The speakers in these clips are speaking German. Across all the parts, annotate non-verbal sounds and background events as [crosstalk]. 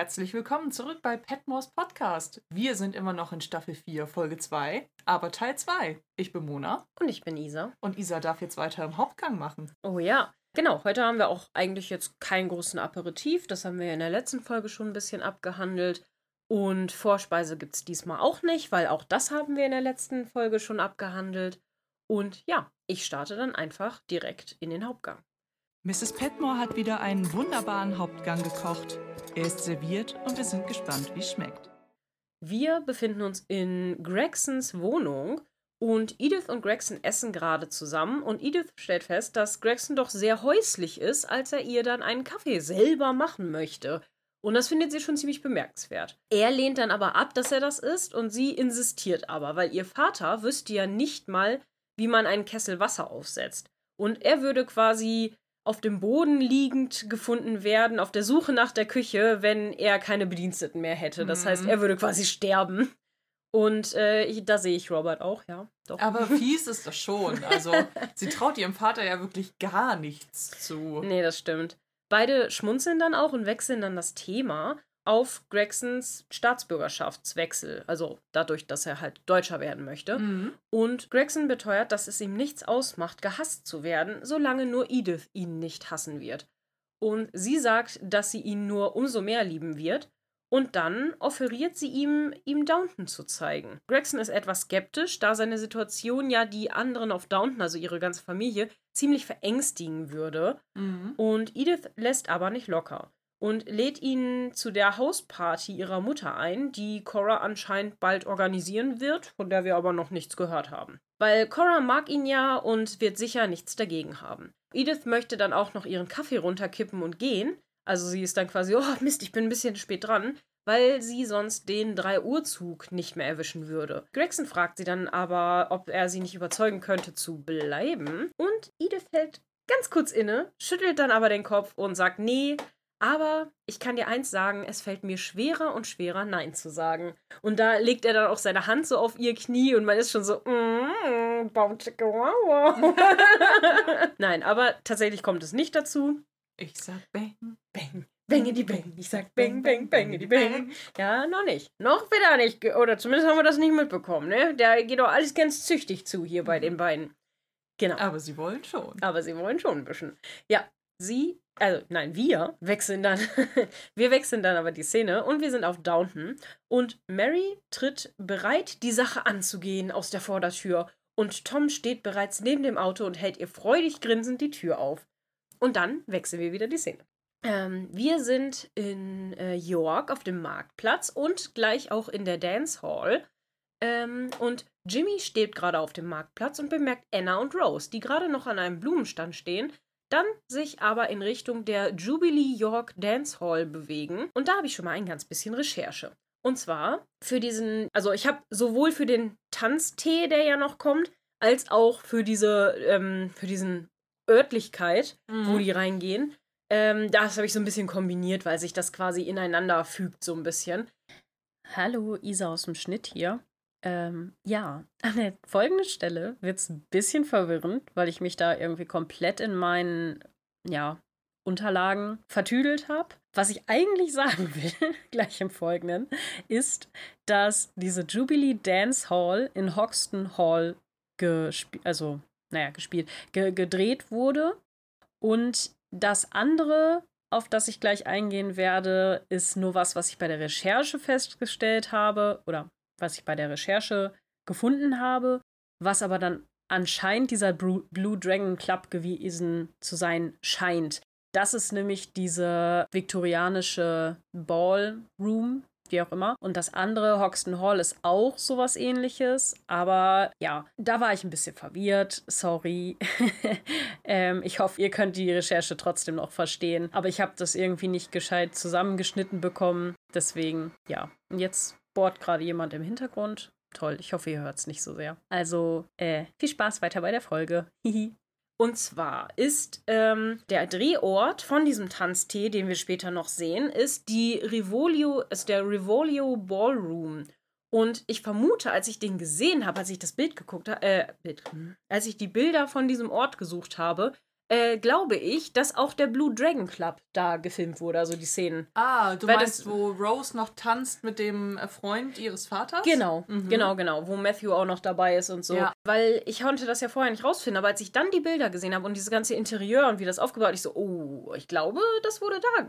Herzlich willkommen zurück bei Petmores Podcast. Wir sind immer noch in Staffel 4, Folge 2, aber Teil 2. Ich bin Mona. Und ich bin Isa. Und Isa darf jetzt weiter im Hauptgang machen. Oh ja. Genau, heute haben wir auch eigentlich jetzt keinen großen Aperitif. Das haben wir in der letzten Folge schon ein bisschen abgehandelt. Und Vorspeise gibt es diesmal auch nicht, weil auch das haben wir in der letzten Folge schon abgehandelt. Und ja, ich starte dann einfach direkt in den Hauptgang. Mrs. Petmore hat wieder einen wunderbaren Hauptgang gekocht. Er ist serviert und wir sind gespannt, wie es schmeckt. Wir befinden uns in Gregsons Wohnung und Edith und Gregson essen gerade zusammen und Edith stellt fest, dass Gregson doch sehr häuslich ist, als er ihr dann einen Kaffee selber machen möchte. Und das findet sie schon ziemlich bemerkenswert. Er lehnt dann aber ab, dass er das ist und sie insistiert aber, weil ihr Vater wüsste ja nicht mal, wie man einen Kessel Wasser aufsetzt. Und er würde quasi auf dem Boden liegend gefunden werden, auf der Suche nach der Küche, wenn er keine Bediensteten mehr hätte. Das mhm. heißt, er würde quasi sterben. Und äh, ich, da sehe ich Robert auch, ja. Doch. Aber [laughs] fies ist das schon. Also, sie traut ihrem Vater ja wirklich gar nichts zu. Nee, das stimmt. Beide schmunzeln dann auch und wechseln dann das Thema auf Gregsons Staatsbürgerschaftswechsel, also dadurch, dass er halt Deutscher werden möchte. Mhm. Und Gregson beteuert, dass es ihm nichts ausmacht, gehasst zu werden, solange nur Edith ihn nicht hassen wird. Und sie sagt, dass sie ihn nur umso mehr lieben wird, und dann offeriert sie ihm, ihm Downton zu zeigen. Gregson ist etwas skeptisch, da seine Situation ja die anderen auf Downton, also ihre ganze Familie, ziemlich verängstigen würde. Mhm. Und Edith lässt aber nicht locker und lädt ihn zu der Hausparty ihrer Mutter ein, die Cora anscheinend bald organisieren wird, von der wir aber noch nichts gehört haben. Weil Cora mag ihn ja und wird sicher nichts dagegen haben. Edith möchte dann auch noch ihren Kaffee runterkippen und gehen, also sie ist dann quasi, oh Mist, ich bin ein bisschen spät dran, weil sie sonst den 3-Uhr-Zug nicht mehr erwischen würde. Gregson fragt sie dann aber, ob er sie nicht überzeugen könnte zu bleiben. Und Edith hält ganz kurz inne, schüttelt dann aber den Kopf und sagt, nee, aber ich kann dir eins sagen, es fällt mir schwerer und schwerer, Nein zu sagen. Und da legt er dann auch seine Hand so auf ihr Knie und man ist schon so, mm, [laughs] Nein, aber tatsächlich kommt es nicht dazu. Ich sag bang, bang, bang die bang. Ich sag bang, bang, bang die bang. Ja, noch nicht. Noch wird er nicht. Oder zumindest haben wir das nicht mitbekommen, ne? Der geht doch alles ganz züchtig zu hier bei den beiden. Genau. Aber sie wollen schon. Aber sie wollen schon ein bisschen. Ja, sie, also nein, wir wechseln dann, [laughs] wir wechseln dann aber die Szene und wir sind auf Downton und Mary tritt bereit, die Sache anzugehen aus der Vordertür und Tom steht bereits neben dem Auto und hält ihr freudig grinsend die Tür auf. Und dann wechseln wir wieder die Szene. Ähm, wir sind in äh, York auf dem Marktplatz und gleich auch in der Dance Hall. Ähm, und Jimmy steht gerade auf dem Marktplatz und bemerkt Anna und Rose, die gerade noch an einem Blumenstand stehen, dann sich aber in Richtung der Jubilee York Dance Hall bewegen. Und da habe ich schon mal ein ganz bisschen Recherche. Und zwar für diesen, also ich habe sowohl für den Tanztee, der ja noch kommt, als auch für diese, ähm, für diesen Örtlichkeit, mhm. wo die reingehen. Ähm, das habe ich so ein bisschen kombiniert, weil sich das quasi ineinander fügt, so ein bisschen. Hallo, Isa aus dem Schnitt hier. Ähm, ja, [laughs] an der folgenden Stelle wird es ein bisschen verwirrend, weil ich mich da irgendwie komplett in meinen, ja, Unterlagen vertüdelt habe. Was ich eigentlich [laughs] sagen will, [laughs] gleich im Folgenden, ist, dass diese Jubilee Dance Hall in Hoxton Hall gespielt, also naja, gespielt, ge gedreht wurde. Und das andere, auf das ich gleich eingehen werde, ist nur was, was ich bei der Recherche festgestellt habe oder was ich bei der Recherche gefunden habe, was aber dann anscheinend dieser Blue Dragon Club gewesen zu sein scheint. Das ist nämlich diese viktorianische Ballroom, wie auch immer. Und das andere, Hoxton Hall, ist auch sowas ähnliches. Aber ja, da war ich ein bisschen verwirrt. Sorry. [laughs] ähm, ich hoffe, ihr könnt die Recherche trotzdem noch verstehen. Aber ich habe das irgendwie nicht gescheit zusammengeschnitten bekommen. Deswegen, ja. Und jetzt bohrt gerade jemand im Hintergrund. Toll, ich hoffe, ihr hört es nicht so sehr. Also, äh, viel Spaß weiter bei der Folge. Und zwar ist ähm, der Drehort von diesem Tanztee, den wir später noch sehen, ist die Rivolio, ist der Rivolio Ballroom. Und ich vermute, als ich den gesehen habe, als ich das Bild geguckt habe, äh, Bild, hm, als ich die Bilder von diesem Ort gesucht habe, äh, glaube ich, dass auch der Blue Dragon Club da gefilmt wurde, also die Szenen. Ah, du Weil meinst, das- wo Rose noch tanzt mit dem äh, Freund ihres Vaters? Genau, Mhm. genau, genau, wo Matthew auch noch dabei ist und so. Ja. Weil ich konnte das ja vorher nicht rausfinden, aber als ich dann die Bilder gesehen habe und dieses ganze Interieur und wie das aufgebaut, ich so, oh, ich glaube, das wurde da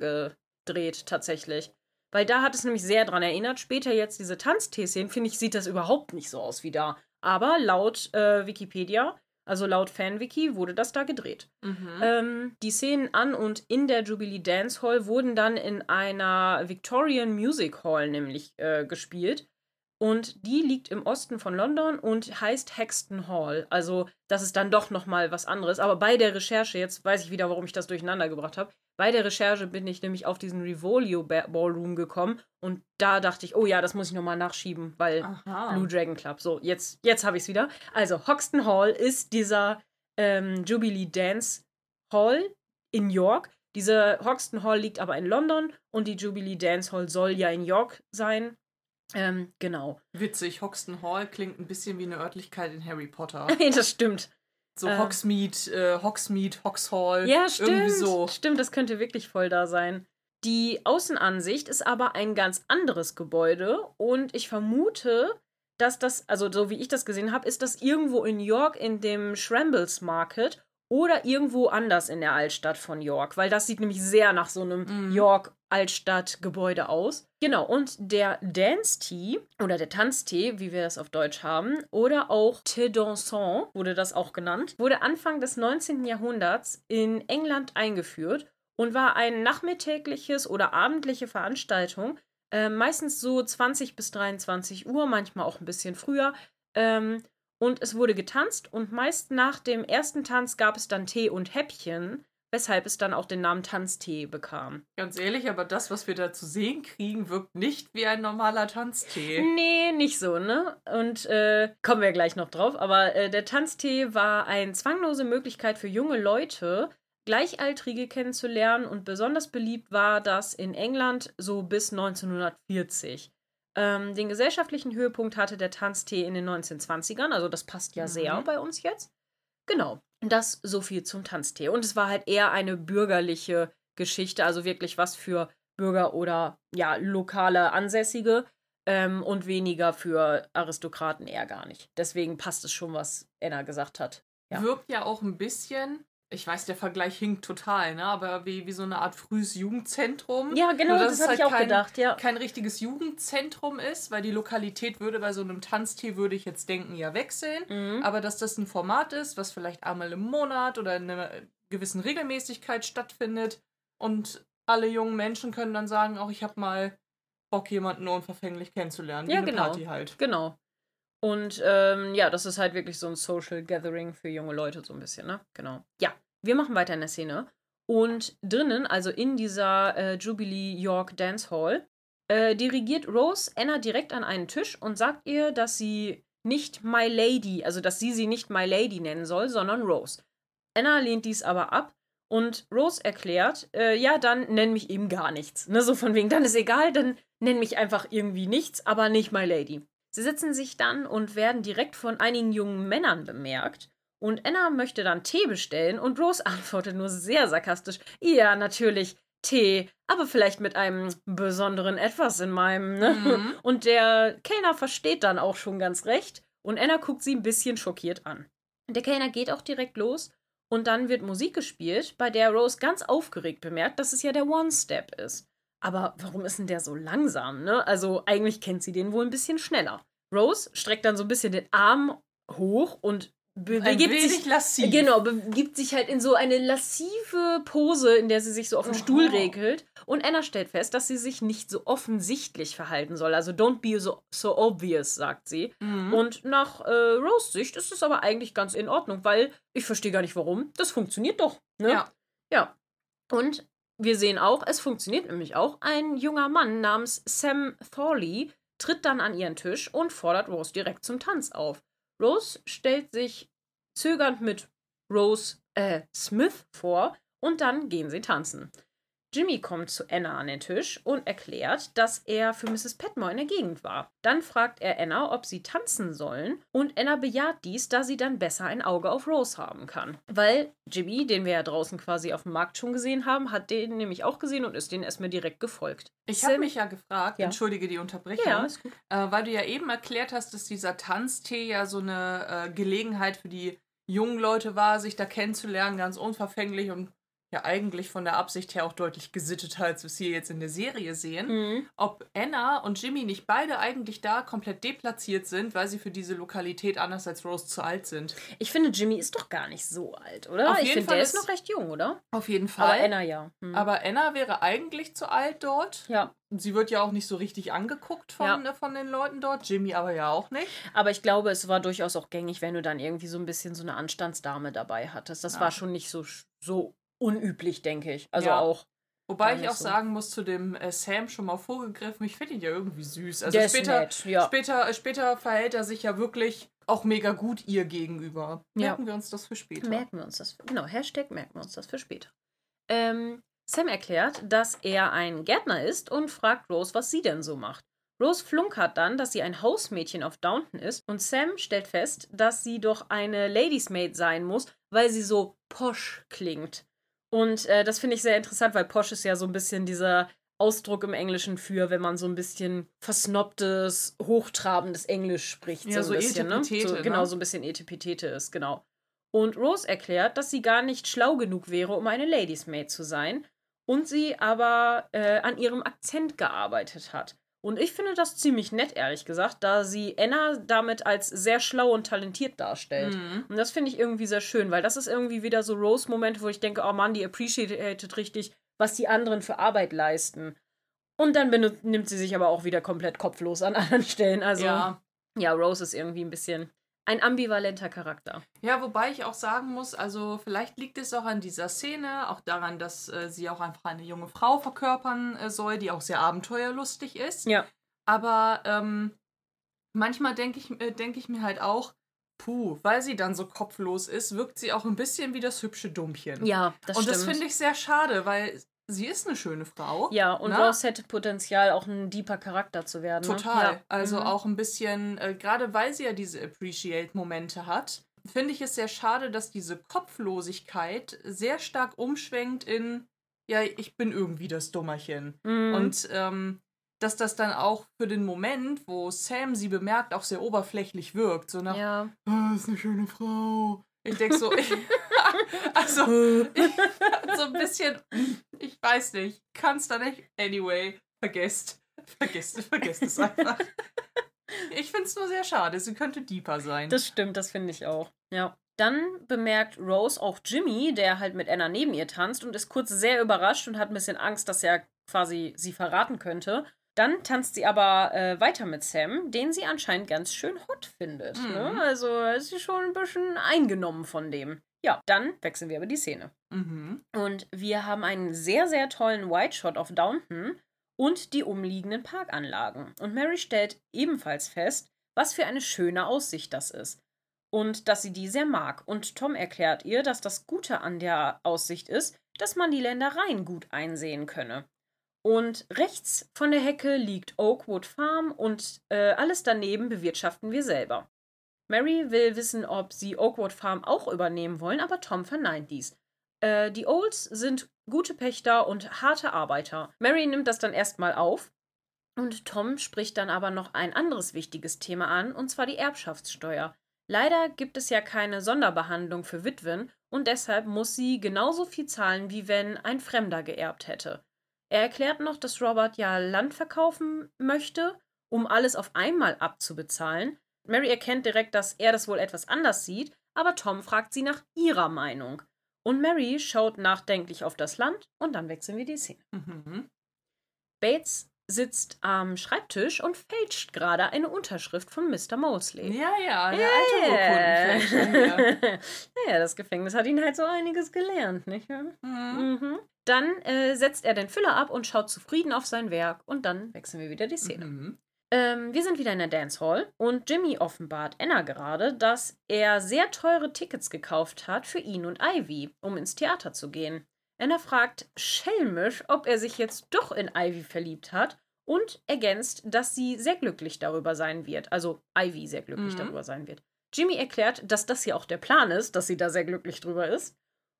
gedreht tatsächlich. Weil da hat es nämlich sehr dran erinnert. Später jetzt diese Tanztee-Szenen, finde ich, sieht das überhaupt nicht so aus wie da. Aber laut äh, Wikipedia, also laut FanWiki, wurde das da gedreht. Mhm. Ähm, die Szenen an und in der Jubilee Dance Hall wurden dann in einer Victorian Music Hall nämlich äh, gespielt. Und die liegt im Osten von London und heißt Hexton Hall. Also, das ist dann doch nochmal was anderes. Aber bei der Recherche, jetzt weiß ich wieder, warum ich das durcheinander gebracht habe. Bei der Recherche bin ich nämlich auf diesen Rivolio Ba- Ballroom gekommen. Und da dachte ich, oh ja, das muss ich nochmal nachschieben, weil Aha. Blue Dragon Club. So, jetzt, jetzt habe ich es wieder. Also, Hoxton Hall ist dieser ähm, Jubilee Dance Hall in York. Diese Hoxton Hall liegt aber in London und die Jubilee Dance Hall soll ja in York sein. Ähm, genau. Witzig, Hoxton Hall klingt ein bisschen wie eine Örtlichkeit in Harry Potter. [laughs] das stimmt. So Äh. Hogsmeade, äh, Hogsmeade, Hoxhall. Ja, stimmt. Irgendwie so. Stimmt, das könnte wirklich voll da sein. Die Außenansicht ist aber ein ganz anderes Gebäude und ich vermute, dass das, also so wie ich das gesehen habe, ist das irgendwo in York in dem Shrambles Market oder irgendwo anders in der Altstadt von York, weil das sieht nämlich sehr nach so einem Mhm. York Altstadtgebäude aus. Genau, und der Dance Tea oder der Tanztee, wie wir das auf Deutsch haben, oder auch Thé dansant wurde das auch genannt, wurde Anfang des 19. Jahrhunderts in England eingeführt und war ein nachmittägliches oder abendliche Veranstaltung, äh, meistens so 20 bis 23 Uhr, manchmal auch ein bisschen früher. Ähm, und es wurde getanzt und meist nach dem ersten Tanz gab es dann Tee und Häppchen, weshalb es dann auch den Namen Tanztee bekam. Ganz ehrlich, aber das, was wir da zu sehen kriegen, wirkt nicht wie ein normaler Tanztee. Nee, nicht so, ne? Und äh, kommen wir gleich noch drauf. Aber äh, der Tanztee war eine zwanglose Möglichkeit für junge Leute, Gleichaltrige kennenzulernen. Und besonders beliebt war das in England so bis 1940. Ähm, den gesellschaftlichen Höhepunkt hatte der Tanztee in den 1920ern. Also das passt ja sehr Mhm. bei uns jetzt. Genau. Das so viel zum Tanztee. Und es war halt eher eine bürgerliche Geschichte, also wirklich was für Bürger oder ja, lokale Ansässige ähm, und weniger für Aristokraten eher gar nicht. Deswegen passt es schon, was Anna gesagt hat. Ja. Wirkt ja auch ein bisschen, ich weiß, der Vergleich hinkt total, ne? aber wie, wie so eine Art frühes Jugendzentrum. Ja, genau, Nur, das, habe halt ich auch kein, gedacht, ja. kein richtiges Jugendzentrum ist, weil die Lokalität würde bei so einem Tanztee, würde ich jetzt denken, ja wechseln. Mhm. Aber dass das ein Format ist, was vielleicht einmal im Monat oder in einer gewissen Regelmäßigkeit stattfindet und alle jungen Menschen können dann sagen, auch ich habe mal Bock, jemanden unverfänglich kennenzulernen. Ja, genau. Party halt. Genau. Und ähm, ja, das ist halt wirklich so ein Social Gathering für junge Leute, so ein bisschen, ne? Genau. Ja, wir machen weiter in der Szene. Und drinnen, also in dieser äh, Jubilee York Dance Hall, äh, dirigiert Rose Anna direkt an einen Tisch und sagt ihr, dass sie nicht My Lady, also dass sie sie nicht My Lady nennen soll, sondern Rose. Anna lehnt dies aber ab und Rose erklärt, äh, ja, dann nenn mich eben gar nichts. Ne, so von wegen, dann ist egal, dann nenn mich einfach irgendwie nichts, aber nicht My Lady. Sie setzen sich dann und werden direkt von einigen jungen Männern bemerkt. Und Anna möchte dann Tee bestellen und Rose [laughs] antwortet nur sehr sarkastisch: Ja, natürlich, Tee, aber vielleicht mit einem besonderen Etwas in meinem. Ne? Mhm. [laughs] Und der Kellner versteht dann auch schon ganz recht und Anna guckt sie ein bisschen schockiert an. Der Kellner geht auch direkt los und dann wird Musik gespielt, bei der Rose ganz aufgeregt bemerkt, dass es ja der One-Step ist. Aber warum ist denn der so langsam, ne? Also eigentlich kennt sie den wohl ein bisschen schneller. Rose streckt dann so ein bisschen den Arm hoch und Ein begibt sich lassiv. Genau, begibt sich halt in so eine lassive Pose, in der sie sich so auf den Stuhl regelt. Und Anna stellt fest, dass sie sich nicht so offensichtlich verhalten soll. Also don't be so, so obvious, sagt sie. Mhm. Und nach äh, Rose Sicht ist es aber eigentlich ganz in Ordnung, weil ich verstehe gar nicht warum. Das funktioniert doch. Ne? Ja. Ja. Und wir sehen auch, es funktioniert nämlich auch. Ein junger Mann namens Sam Thorley tritt dann an ihren Tisch und fordert Rose direkt zum Tanz auf. Rose stellt sich zögernd mit Rose äh, Smith vor und dann gehen sie tanzen. Jimmy kommt zu Anna an den Tisch und erklärt, dass er für Mrs. Petmore in der Gegend war. Dann fragt er Anna, ob sie tanzen sollen und Anna bejaht dies, da sie dann besser ein Auge auf Rose haben kann. Weil Jimmy, den wir ja draußen quasi auf dem Markt schon gesehen haben, hat den nämlich auch gesehen und ist denen erstmal direkt gefolgt. Ich habe mich ja gefragt, ja. entschuldige die Unterbrechung, ja. Äh, weil du ja eben erklärt hast, dass dieser Tanztee ja so eine äh, Gelegenheit für die jungen Leute war, sich da kennenzulernen, ganz unverfänglich und ja eigentlich von der Absicht her auch deutlich gesitteter, als wir es hier jetzt in der Serie sehen, mhm. ob Anna und Jimmy nicht beide eigentlich da komplett deplatziert sind, weil sie für diese Lokalität anders als Rose zu alt sind. Ich finde, Jimmy ist doch gar nicht so alt, oder? Auf ich finde, der ist noch recht jung, oder? Auf jeden Fall. Aber Anna ja. Mhm. Aber Anna wäre eigentlich zu alt dort. Ja. Sie wird ja auch nicht so richtig angeguckt von, ja. von den Leuten dort. Jimmy aber ja auch nicht. Aber ich glaube, es war durchaus auch gängig, wenn du dann irgendwie so ein bisschen so eine Anstandsdame dabei hattest. Das ja. war schon nicht so, so unüblich, denke ich. Also ja. auch. Wobei ich auch so. sagen muss, zu dem äh, Sam schon mal vorgegriffen, ich finde ihn ja irgendwie süß. Also später, nett, ja. später, äh, später verhält er sich ja wirklich auch mega gut ihr gegenüber. Merken ja. wir uns das für später. Merken wir uns das. Für, genau, Hashtag merken wir uns das für später. Ähm, Sam erklärt, dass er ein Gärtner ist und fragt Rose, was sie denn so macht. Rose flunkert dann, dass sie ein Hausmädchen auf Downton ist und Sam stellt fest, dass sie doch eine Ladiesmaid sein muss, weil sie so posch klingt. Und äh, das finde ich sehr interessant, weil Posh ist ja so ein bisschen dieser Ausdruck im Englischen für, wenn man so ein bisschen versnobtes, hochtrabendes Englisch spricht. Ja, so, ein bisschen, ne? so, ne? Genau, so ein bisschen Etepetete ist, genau. Und Rose erklärt, dass sie gar nicht schlau genug wäre, um eine Ladiesmaid zu sein und sie aber äh, an ihrem Akzent gearbeitet hat. Und ich finde das ziemlich nett, ehrlich gesagt, da sie Anna damit als sehr schlau und talentiert darstellt. Mhm. Und das finde ich irgendwie sehr schön, weil das ist irgendwie wieder so Rose-Moment, wo ich denke, oh Mann, die appreciated richtig, was die anderen für Arbeit leisten. Und dann nimmt sie sich aber auch wieder komplett kopflos an [laughs] anderen Stellen. Also, ja, ja Rose ist irgendwie ein bisschen ein ambivalenter Charakter. Ja, wobei ich auch sagen muss, also vielleicht liegt es auch an dieser Szene, auch daran, dass äh, sie auch einfach eine junge Frau verkörpern äh, soll, die auch sehr abenteuerlustig ist. Ja. Aber ähm, manchmal denke ich, äh, denk ich mir halt auch, puh, weil sie dann so kopflos ist, wirkt sie auch ein bisschen wie das hübsche Dummchen. Ja, das Und stimmt. das finde ich sehr schade, weil sie ist eine schöne Frau. Ja, und na? Rose hätte Potenzial, auch ein deeper Charakter zu werden. Ne? Total. Ja. Also mhm. auch ein bisschen, äh, gerade weil sie ja diese Appreciate-Momente hat, finde ich es sehr schade, dass diese Kopflosigkeit sehr stark umschwenkt in, ja, ich bin irgendwie das Dummerchen. Mhm. Und ähm, dass das dann auch für den Moment, wo Sam sie bemerkt, auch sehr oberflächlich wirkt. So nach, ja. oh, ist eine schöne Frau. Ich denke so, ich, [laughs] [laughs] [laughs] also ich, [laughs] so ein bisschen, ich weiß nicht, kannst da nicht. Anyway, vergesst, vergesst, vergesst es einfach. Ich finde es nur sehr schade, sie könnte deeper sein. Das stimmt, das finde ich auch. Ja. Dann bemerkt Rose auch Jimmy, der halt mit Anna neben ihr tanzt und ist kurz sehr überrascht und hat ein bisschen Angst, dass er quasi sie verraten könnte. Dann tanzt sie aber äh, weiter mit Sam, den sie anscheinend ganz schön hot findet. Ne? Mhm. Ne? Also ist sie schon ein bisschen eingenommen von dem. Ja, dann wechseln wir aber die Szene. Mhm. Und wir haben einen sehr, sehr tollen White Shot auf Downton und die umliegenden Parkanlagen. Und Mary stellt ebenfalls fest, was für eine schöne Aussicht das ist. Und dass sie die sehr mag. Und Tom erklärt ihr, dass das Gute an der Aussicht ist, dass man die Ländereien gut einsehen könne. Und rechts von der Hecke liegt Oakwood Farm und äh, alles daneben bewirtschaften wir selber. Mary will wissen, ob sie Oakwood Farm auch übernehmen wollen, aber Tom verneint dies. Äh, die Olds sind gute Pächter und harte Arbeiter. Mary nimmt das dann erstmal auf und Tom spricht dann aber noch ein anderes wichtiges Thema an, und zwar die Erbschaftssteuer. Leider gibt es ja keine Sonderbehandlung für Witwen und deshalb muss sie genauso viel zahlen, wie wenn ein Fremder geerbt hätte. Er erklärt noch, dass Robert ja Land verkaufen möchte, um alles auf einmal abzubezahlen. Mary erkennt direkt, dass er das wohl etwas anders sieht, aber Tom fragt sie nach ihrer Meinung. Und Mary schaut nachdenklich auf das Land und dann wechseln wir die Szene. Mhm. Bates sitzt am Schreibtisch und fälscht gerade eine Unterschrift von Mr. Mosley. Ja, ja, der yeah. alte Urkundenfälscher. [laughs] ja, das Gefängnis hat ihn halt so einiges gelernt, nicht wahr? Mhm. Mhm. Dann äh, setzt er den Füller ab und schaut zufrieden auf sein Werk und dann wechseln wir wieder die Szene. Mhm. Ähm, wir sind wieder in der Dance Hall und Jimmy offenbart Anna gerade, dass er sehr teure Tickets gekauft hat für ihn und Ivy, um ins Theater zu gehen. Anna fragt schelmisch, ob er sich jetzt doch in Ivy verliebt hat und ergänzt, dass sie sehr glücklich darüber sein wird. Also Ivy sehr glücklich Mhm. darüber sein wird. Jimmy erklärt, dass das ja auch der Plan ist, dass sie da sehr glücklich drüber ist.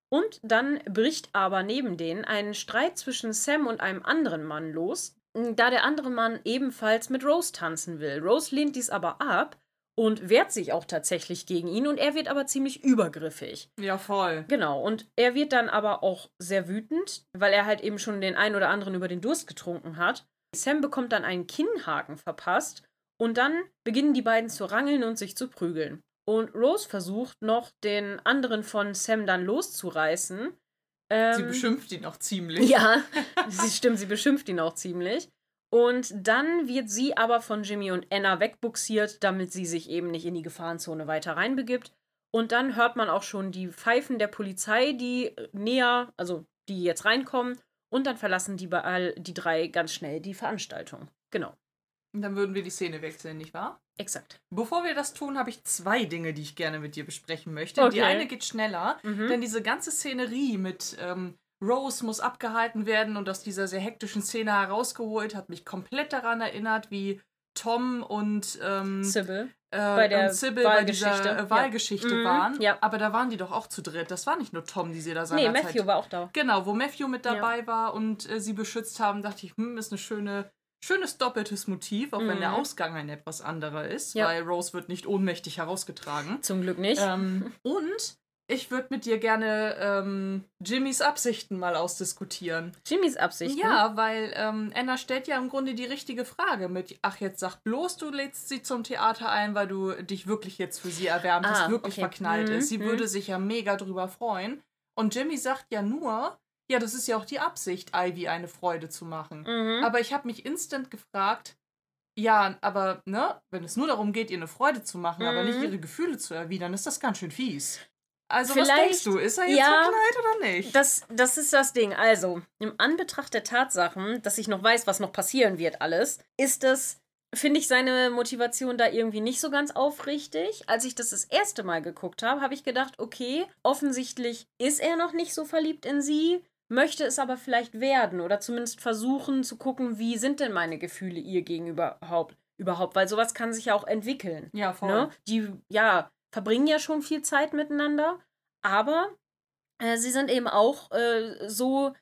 Und dann bricht aber neben denen ein Streit zwischen Sam und einem anderen Mann los, da der andere Mann ebenfalls mit Rose tanzen will. Rose lehnt dies aber ab und wehrt sich auch tatsächlich gegen ihn und er wird aber ziemlich übergriffig. Ja, voll. Genau, und er wird dann aber auch sehr wütend, weil er halt eben schon den einen oder anderen über den Durst getrunken hat. Sam bekommt dann einen Kinnhaken verpasst und dann beginnen die beiden zu rangeln und sich zu prügeln. Und Rose versucht noch, den anderen von Sam dann loszureißen. Ähm, Sie beschimpft ihn auch ziemlich. Ja, sie stimmt, sie beschimpft ihn auch ziemlich. Und dann wird sie aber von Jimmy und Anna wegbuxiert, damit sie sich eben nicht in die Gefahrenzone weiter reinbegibt. Und dann hört man auch schon die Pfeifen der Polizei, die näher, also die jetzt reinkommen. Und dann verlassen die, die drei ganz schnell die Veranstaltung. Genau, dann würden wir die Szene wechseln, nicht wahr? exakt. Bevor wir das tun, habe ich zwei Dinge, die ich gerne mit dir besprechen möchte. Die Okay. eine geht schneller, Mhm. denn diese ganze Szenerie mit ähm, Rose muss abgehalten werden und aus dieser sehr hektischen Szene herausgeholt hat mich komplett daran erinnert, wie Tom und, ähm, Sybil. äh, bei der und Sybil bei dieser Wahlgeschichte. äh, Ja. Wahlgeschichte Mhm, waren. ja. Aber da waren die doch auch zu dritt. Das war nicht nur Tom, die sie da Nee, seinerzeit... Matthew war auch da. Genau, wo Matthew mit dabei war und äh, sie beschützt haben, dachte ich, hm, ist eine schöne, schönes doppeltes Motiv, auch wenn der Mhm. Ausgang ein etwas anderer ist, Ja. weil Rose wird nicht ohnmächtig herausgetragen. Zum Glück nicht. Ähm, [laughs] und ich würde mit dir gerne ähm, Jimmys Absichten mal ausdiskutieren. Jimmys Absicht. Ja, weil ähm, Anna stellt ja im Grunde die richtige Frage mit, ach, jetzt sag bloß, du lädst sie zum Theater ein, weil du dich wirklich jetzt für sie erwärmt hast, Ah, wirklich okay. verknallt Mhm, ist. Sie mhm. würde sich ja mega drüber freuen. Und Jimmy sagt ja nur, ja, das ist ja auch die Absicht, Ivy eine Freude zu machen. Mhm. Aber ich habe mich instant gefragt, ja, aber, ne, wenn es nur darum geht, ihr eine Freude zu machen, aber nicht Mhm. ihre Gefühle zu erwidern, ist das ganz schön fies. Also, Vielleicht- was denkst du? Ist er jetzt ja, verknallt oder nicht? Das, das ist das Ding. Also, im Anbetracht der Tatsachen, dass ich noch weiß, was noch passieren wird, alles, ist es, finde ich seine Motivation da irgendwie nicht so ganz aufrichtig. Als ich das das erste Mal geguckt habe, habe ich gedacht, okay, offensichtlich ist er noch nicht so verliebt in sie, möchte es aber vielleicht werden oder zumindest versuchen zu gucken, wie sind denn meine Gefühle ihr gegenüber überhaupt, überhaupt weil sowas kann sich ja auch entwickeln. ja, voll. Ne? Die, ja, verbringen ja schon viel Zeit miteinander, aber äh, sie sind eben auch äh, so,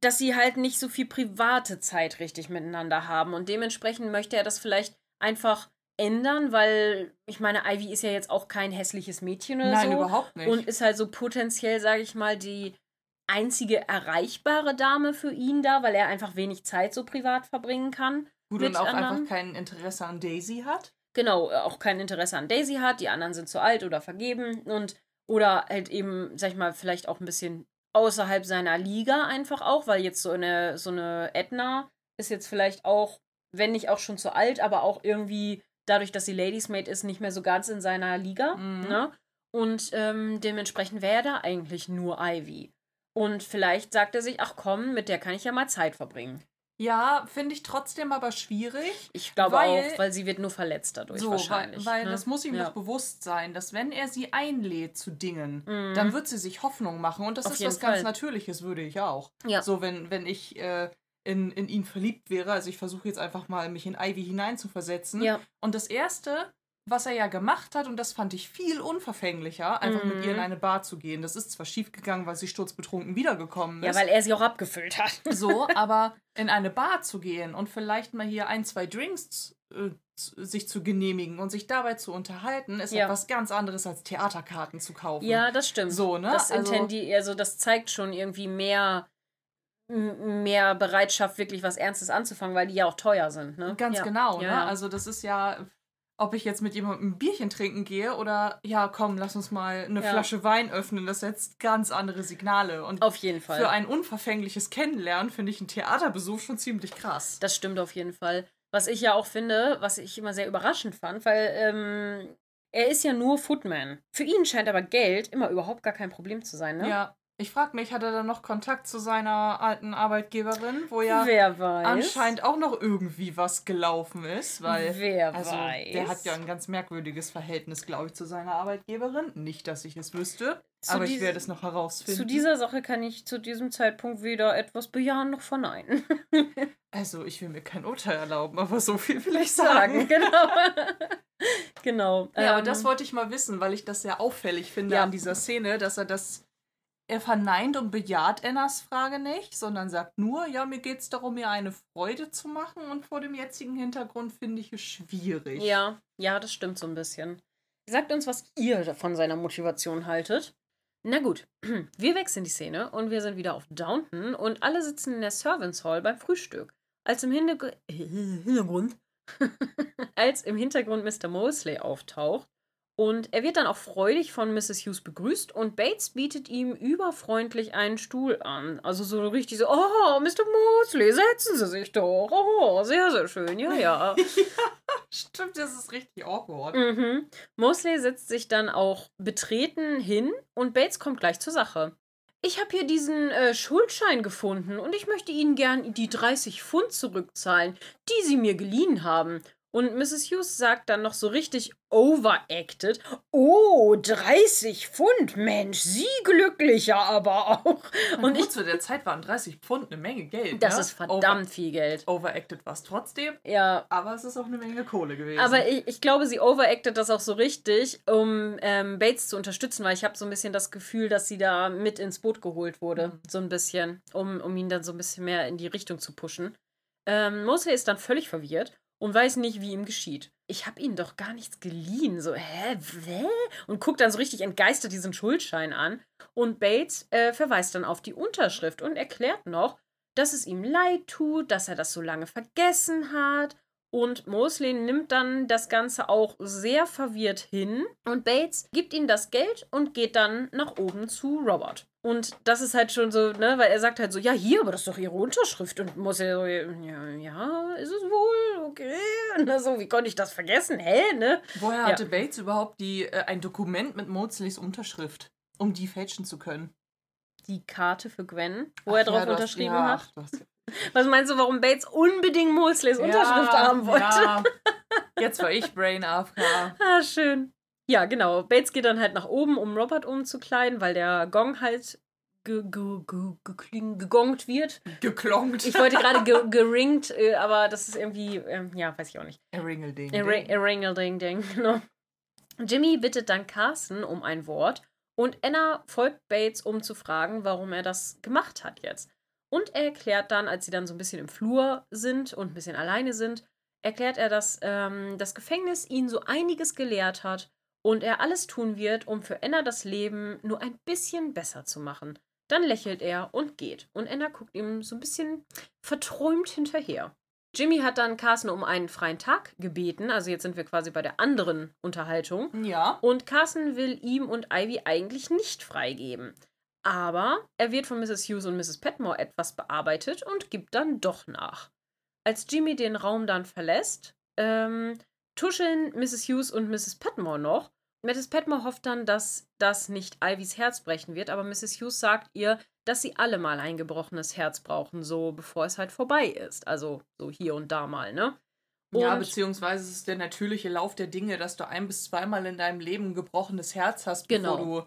dass sie halt nicht so viel private Zeit richtig miteinander haben. Und dementsprechend möchte er das vielleicht einfach ändern, weil ich meine, Ivy ist ja jetzt auch kein hässliches Mädchen oder Nein, so. überhaupt nicht. Und ist halt so potenziell, sage ich mal, die einzige erreichbare Dame für ihn da, weil er einfach wenig Zeit so privat verbringen kann. Gut, und auch anderen. einfach kein Interesse an Daisy hat. Genau, äh, auch kein Interesse an Daisy hat, die anderen sind zu alt oder vergeben und oder halt eben, sag ich mal, vielleicht auch ein bisschen außerhalb seiner Liga einfach auch, weil jetzt so eine, so eine Edna ist jetzt vielleicht auch, wenn nicht auch schon zu alt, aber auch irgendwie dadurch, dass sie Ladies Maid ist, nicht mehr so ganz in seiner Liga. Mhm. Ne? Und ähm, dementsprechend wäre da eigentlich nur Ivy. Und vielleicht sagt er sich, ach komm, mit der kann ich ja mal Zeit verbringen. Ja, finde ich trotzdem aber schwierig. Ich glaube Weil- auch, weil sie wird nur verletzt dadurch So, wahrscheinlich. weil, weil ne? das muss ihm ja. doch bewusst sein, dass wenn er sie einlädt zu Dingen, Mhm. dann wird sie sich Hoffnung machen. Und das Auf ist was ganz Fall. Natürliches, würde ich auch. Ja. So, wenn, wenn ich äh, in, in ihn verliebt wäre, also ich versuche jetzt einfach mal, mich in Ivy hineinzuversetzen. Ja. Und das Erste, was er ja gemacht hat, und das fand ich viel unverfänglicher, einfach mit ihr in Mhm. eine Bar zu gehen. Das ist zwar schiefgegangen, weil sie sturzbetrunken wiedergekommen ist. Ja, weil er sie auch abgefüllt hat. So, [laughs] aber in eine Bar zu gehen und vielleicht mal hier ein, zwei Drinks äh, sich zu genehmigen und sich dabei zu unterhalten, ist Ja. etwas ganz anderes als Theaterkarten zu kaufen. Ja, das stimmt. So, ne? Das Also- Intendi also das zeigt schon irgendwie mehr, mehr Bereitschaft, wirklich was Ernstes anzufangen, weil die ja auch teuer sind, ne? Ganz ja. genau, Ja, ne? Also das ist ja, ob ich jetzt mit jemandem ein Bierchen trinken gehe oder ja, komm, lass uns mal eine Ja. Flasche Wein öffnen, das setzt ganz andere Signale. Und Auf jeden Fall. für ein unverfängliches Kennenlernen finde ich einen Theaterbesuch schon ziemlich krass. Das stimmt auf jeden Fall. Was ich ja auch finde, was ich immer sehr überraschend fand, weil ähm, er ist ja nur Footman. Für ihn scheint aber Geld immer überhaupt gar kein Problem zu sein, ne? Ja. Ich frage mich, hat er dann noch Kontakt zu seiner alten Arbeitgeberin, wo ja anscheinend auch noch irgendwie was gelaufen ist, weil Wer also weiß. der hat ja ein ganz merkwürdiges Verhältnis, glaube ich, zu seiner Arbeitgeberin. Nicht, dass ich es wüsste, Zu aber ich werde es noch herausfinden. Zu dieser Sache kann ich zu diesem Zeitpunkt weder etwas bejahen noch verneinen. [laughs] also ich will mir kein Urteil erlauben, aber so viel will ich Sagen, [laughs] genau. [laughs] genau. Ja, aber ähm, das wollte ich mal wissen, weil ich das sehr auffällig finde Ja. an dieser Szene, dass er das. Er verneint und bejaht Annas Frage nicht, sondern sagt nur, ja, mir geht es darum, ihr eine Freude zu machen und vor dem jetzigen Hintergrund finde ich es schwierig. Ja, ja, das stimmt so ein bisschen. Sagt uns, was ihr von seiner Motivation haltet. Na gut, [clears throat] wir wechseln die Szene und wir sind wieder auf Downton und alle sitzen in der Servants Hall beim Frühstück. Als im Hintergr Hintergrund, [laughs] als im Hintergrund Mr. Mosley auftaucht und er wird dann auch freudig von Mrs. Hughes begrüßt und Bates bietet ihm überfreundlich einen Stuhl an. Also so richtig so, oh, Mr. Mosley, setzen Sie sich doch. Oh, sehr, sehr schön, ja, [laughs] ja. Stimmt, das ist richtig awkward. Mhm. Mosley setzt sich dann auch betreten hin und Bates kommt gleich zur Sache. Ich habe hier diesen äh, Schuldschein gefunden und ich möchte Ihnen gern die 30 Pfund zurückzahlen, die Sie mir geliehen haben. Und Mrs. Hughes sagt dann noch so richtig overacted: Oh, 30 Pfund, Mensch, Sie glücklicher aber auch. Und Und ich, zu der Zeit waren 30 Pfund eine Menge Geld. das ne? ist verdammt viel Geld. Over overacted war es trotzdem, Ja, aber es ist auch eine Menge Kohle gewesen. Aber ich, ich glaube, sie overacted das auch so richtig, um ähm, Bates zu unterstützen, weil ich habe so ein bisschen das Gefühl, dass sie da mit ins Boot geholt wurde. Mhm. So ein bisschen, um, um ihn dann so ein bisschen mehr in die Richtung zu pushen. Ähm, Mosley ist dann völlig verwirrt und weiß nicht, wie ihm geschieht. Ich habe ihnen doch gar nichts geliehen. So, hä, hä? Und guckt dann so richtig entgeistert diesen Schuldschein an. Und Bates äh, verweist dann auf die Unterschrift und erklärt noch, dass es ihm leid tut, dass er das so lange vergessen hat. Und Mosley nimmt dann das Ganze auch sehr verwirrt hin. Und Bates gibt ihm das Geld und geht dann nach oben zu Robert. Und das ist halt schon so, ne, weil er sagt halt so, ja, hier, aber das ist doch ihre Unterschrift. Und Mosley so, ja, ja, ist es wohl, okay. Und [laughs] er so, wie konnte ich das vergessen? Hä, ne? Woher Ja. hatte Bates überhaupt die, äh, ein Dokument mit Mosleys Unterschrift, um die fälschen zu können? Die Karte für Gwen, wo Ach er drauf ja, du hast- unterschrieben ja, hat. ach, du hast- Was meinst du, warum Bates unbedingt Mosleys Unterschrift Ja, haben wollte? Ja. [laughs] Jetzt war ich Brain AFK. Ah, schön. Ja, genau. Bates geht dann halt nach oben, um Robert umzukleiden, weil der Gong halt ge ge ge gekling- gegongt wird. Geklonkt. Ich wollte gerade ge [laughs] geringt, äh, aber das ist irgendwie, ähm, ja, weiß ich auch nicht. Ringelding. Ringelding, ding, genau. Jimmy bittet dann Carson um ein Wort und Anna folgt Bates, um zu fragen, warum er das gemacht hat jetzt. Und er erklärt dann, als sie dann so ein bisschen im Flur sind und ein bisschen alleine sind, erklärt er, dass ähm, das Gefängnis ihn so einiges gelehrt hat und er alles tun wird, um für Anna das Leben nur ein bisschen besser zu machen. Dann lächelt er und geht. Und Anna guckt ihm so ein bisschen verträumt hinterher. Jimmy hat dann Carson um einen freien Tag gebeten. Also jetzt sind wir quasi bei der anderen Unterhaltung. Ja. Und Carson will ihm und Ivy eigentlich nicht freigeben. Aber er wird von Mrs. Hughes und Mrs. Petmore etwas bearbeitet und gibt dann doch nach. Als Jimmy den Raum dann verlässt, ähm, tuscheln Mrs. Hughes und Mrs. Petmore noch. Mrs. Petmore hofft dann, dass das nicht Ivys Herz brechen wird, aber Mrs. Hughes sagt ihr, dass sie alle mal ein gebrochenes Herz brauchen, so bevor es halt vorbei ist. Also so hier und da mal, ne? ja, Und- beziehungsweise es ist der natürliche Lauf der Dinge, dass du ein bis zweimal in deinem Leben ein gebrochenes Herz hast, bevor Genau. du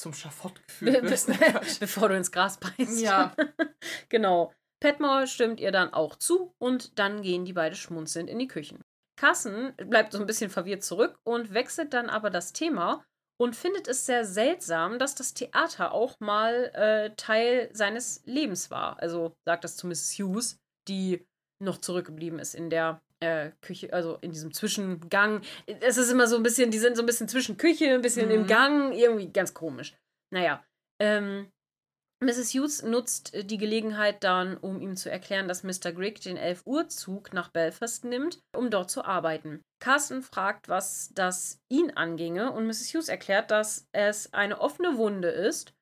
zum Schafott geführt wirst. [laughs] Na, Quatsch. Bevor du ins Gras beißt. ja. [laughs] genau. Petmore stimmt ihr dann auch zu und dann gehen die beide schmunzelnd in die Küchen. Carson bleibt so ein bisschen verwirrt zurück und wechselt dann aber das Thema und findet es sehr seltsam, dass das Theater auch mal äh, Teil seines Lebens war. Also sagt das zu Mrs. Hughes, die noch zurückgeblieben ist in der äh, Küche, also in diesem Zwischengang. Es ist immer so ein bisschen, die sind so ein bisschen zwischen Küche, ein bisschen im Mhm. Gang, irgendwie ganz komisch. Naja, ähm, Mrs. Hughes nutzt äh, die Gelegenheit dann, um ihm zu erklären, dass Mr. Grigg den 11 Uhr Zug nach Belfast nimmt, um dort zu arbeiten. Carsten fragt, was das ihn anginge, und Mrs. Hughes erklärt, dass es eine offene Wunde ist.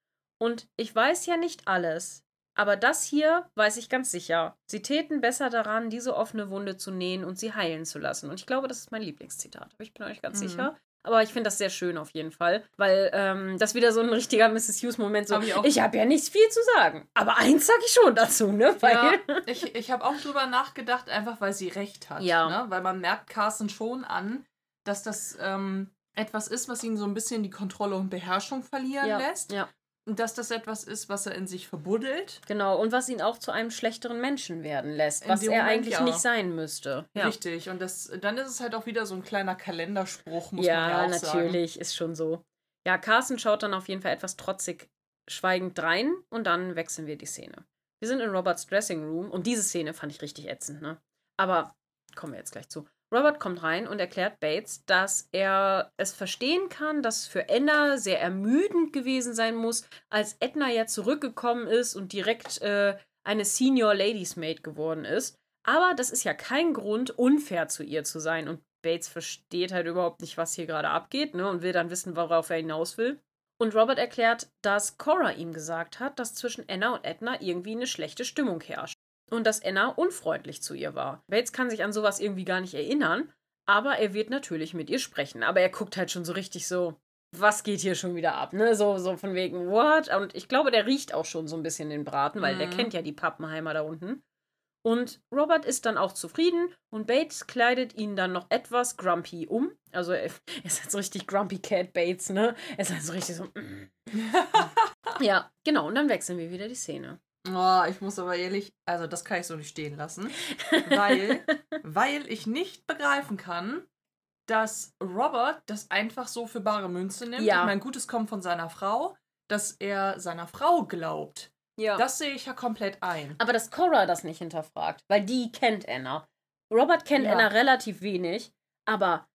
Und ich weiß ja nicht alles, aber das hier weiß ich ganz sicher. Sie täten besser daran, diese offene Wunde zu nähen und sie heilen zu lassen. Und ich glaube, das ist mein Lieblingszitat, ich bin euch ganz Mhm. sicher. Aber ich finde das sehr schön auf jeden Fall, weil ähm, das wieder so ein richtiger Mrs. Hughes-Moment so. Hab ich. Ich habe ja nicht viel zu sagen, aber eins sage ich schon dazu, ne? Weil, Ja, ich, ich habe auch drüber nachgedacht, einfach weil sie recht hat. Ja. Ne? Weil man merkt Carsten schon an, dass das ähm, etwas ist, was ihn so ein bisschen die Kontrolle und Beherrschung verlieren ja, lässt. ja, Und dass das etwas ist, was er in sich verbuddelt. genau. Und was ihn auch zu einem schlechteren Menschen werden lässt, was er Moment, eigentlich ja. nicht sein müsste. Ja, Richtig. Und das, dann ist es halt auch wieder so ein kleiner Kalenderspruch, muss ja man ja auch sagen. natürlich, ist schon so. Ja, Carsten schaut dann auf jeden Fall etwas trotzig schweigend rein und dann wechseln wir die Szene. Wir sind in Roberts Dressing Room und diese Szene fand ich richtig ätzend, ne? Aber kommen wir jetzt gleich zu. Robert kommt rein und erklärt Bates, dass er es verstehen kann, dass für Edna sehr ermüdend gewesen sein muss, als Edna ja zurückgekommen ist und direkt äh, eine Senior Ladies Maid geworden ist. Aber das ist ja kein Grund, unfair zu ihr zu sein. Und Bates versteht halt überhaupt nicht, was hier gerade abgeht, ne? Und will dann wissen, worauf er hinaus will. Und Robert erklärt, dass Cora ihm gesagt hat, dass zwischen Anna und Edna irgendwie eine schlechte Stimmung herrscht. Und dass Anna unfreundlich zu ihr war. Bates kann sich an sowas irgendwie gar nicht erinnern, aber er wird natürlich mit ihr sprechen. Aber er guckt halt schon so richtig so, was geht hier schon wieder ab, ne? So, so von wegen, what? Und ich glaube, der riecht auch schon so ein bisschen den Braten, weil der Mhm. kennt ja die Pappenheimer da unten. Und Robert ist dann auch zufrieden und Bates kleidet ihn dann noch etwas grumpy um. Also er [laughs] ist jetzt so richtig grumpy Cat Bates, ne? Er ist halt so richtig so. mm. [laughs] ja, genau. Und dann wechseln wir wieder die Szene. Oh, ich muss aber ehrlich, also das kann ich so nicht stehen lassen. Weil, [laughs] weil ich nicht begreifen kann, dass Robert das einfach so für bare Münze nimmt. Ja. Ich meine, gut, es kommt von seiner Frau, dass er seiner Frau glaubt. Ja. Das sehe ich ja komplett ein. Aber dass Cora das nicht hinterfragt, weil die kennt Anna. Robert kennt Ja. Anna relativ wenig, aber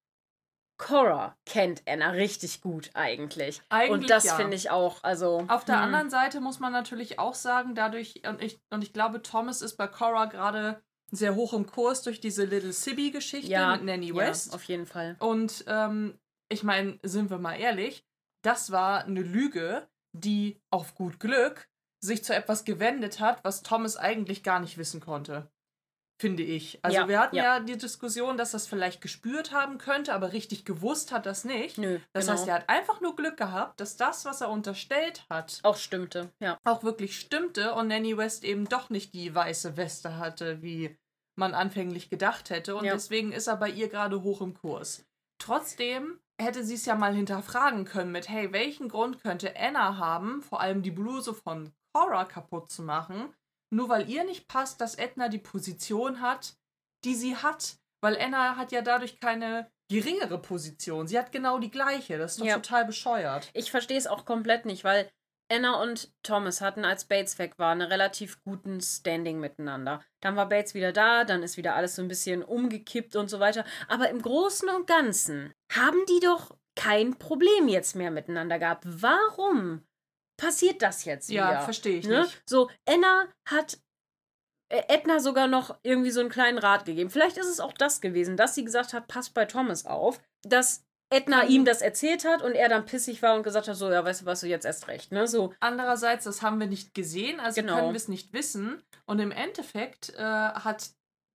Cora kennt Anna richtig gut eigentlich. Eigentlich und das ja. finde ich auch, also. Auf der hm. anderen Seite muss man natürlich auch sagen, dadurch, und ich, und ich glaube, Thomas ist bei Cora gerade sehr hoch im Kurs durch diese Little Sibby-Geschichte ja, mit Nanny ja, West. auf jeden Fall. Und ähm, ich meine, sind wir mal ehrlich, das war eine Lüge, die auf gut Glück sich zu etwas gewendet hat, was Thomas eigentlich gar nicht wissen konnte. Finde ich. Also Ja, wir hatten ja. ja. die Diskussion, dass das vielleicht gespürt haben könnte, aber richtig gewusst hat das nicht. Nö. Das genau. heißt, er hat einfach nur Glück gehabt, dass das, was er unterstellt hat, auch stimmte, ja. auch wirklich stimmte und Nanny West eben doch nicht die weiße Weste hatte, wie man anfänglich gedacht hätte. Und Ja. deswegen ist er bei ihr gerade hoch im Kurs. Trotzdem hätte sie es ja mal hinterfragen können mit, hey, welchen Grund könnte Anna haben, vor allem die Bluse von Cora kaputt zu machen, nur weil ihr nicht passt, dass Edna die Position hat, die sie hat. Weil Anna hat ja dadurch keine geringere Position. Sie hat genau die gleiche. Das ist doch Ja. total bescheuert. Ich verstehe es auch komplett nicht, weil Anna und Thomas hatten, als Bates weg war, einen relativ guten Standing miteinander. Dann war Bates wieder da, dann ist wieder alles so ein bisschen umgekippt und so weiter. Aber im Großen und Ganzen haben die doch kein Problem jetzt mehr miteinander gehabt. Warum passiert das jetzt wieder? Ja, verstehe ich Ne? nicht. So, Anna hat äh, Edna sogar noch irgendwie so einen kleinen Rat gegeben. Vielleicht ist es auch das gewesen, dass sie gesagt hat, pass bei Thomas auf, dass Edna Kann- ihm das erzählt hat und er dann pissig war und gesagt hat, so, ja, weißt du was, du jetzt erst recht, ne? So, Andererseits, das haben wir nicht gesehen, also Genau. können wir es nicht wissen. Und im Endeffekt äh, hat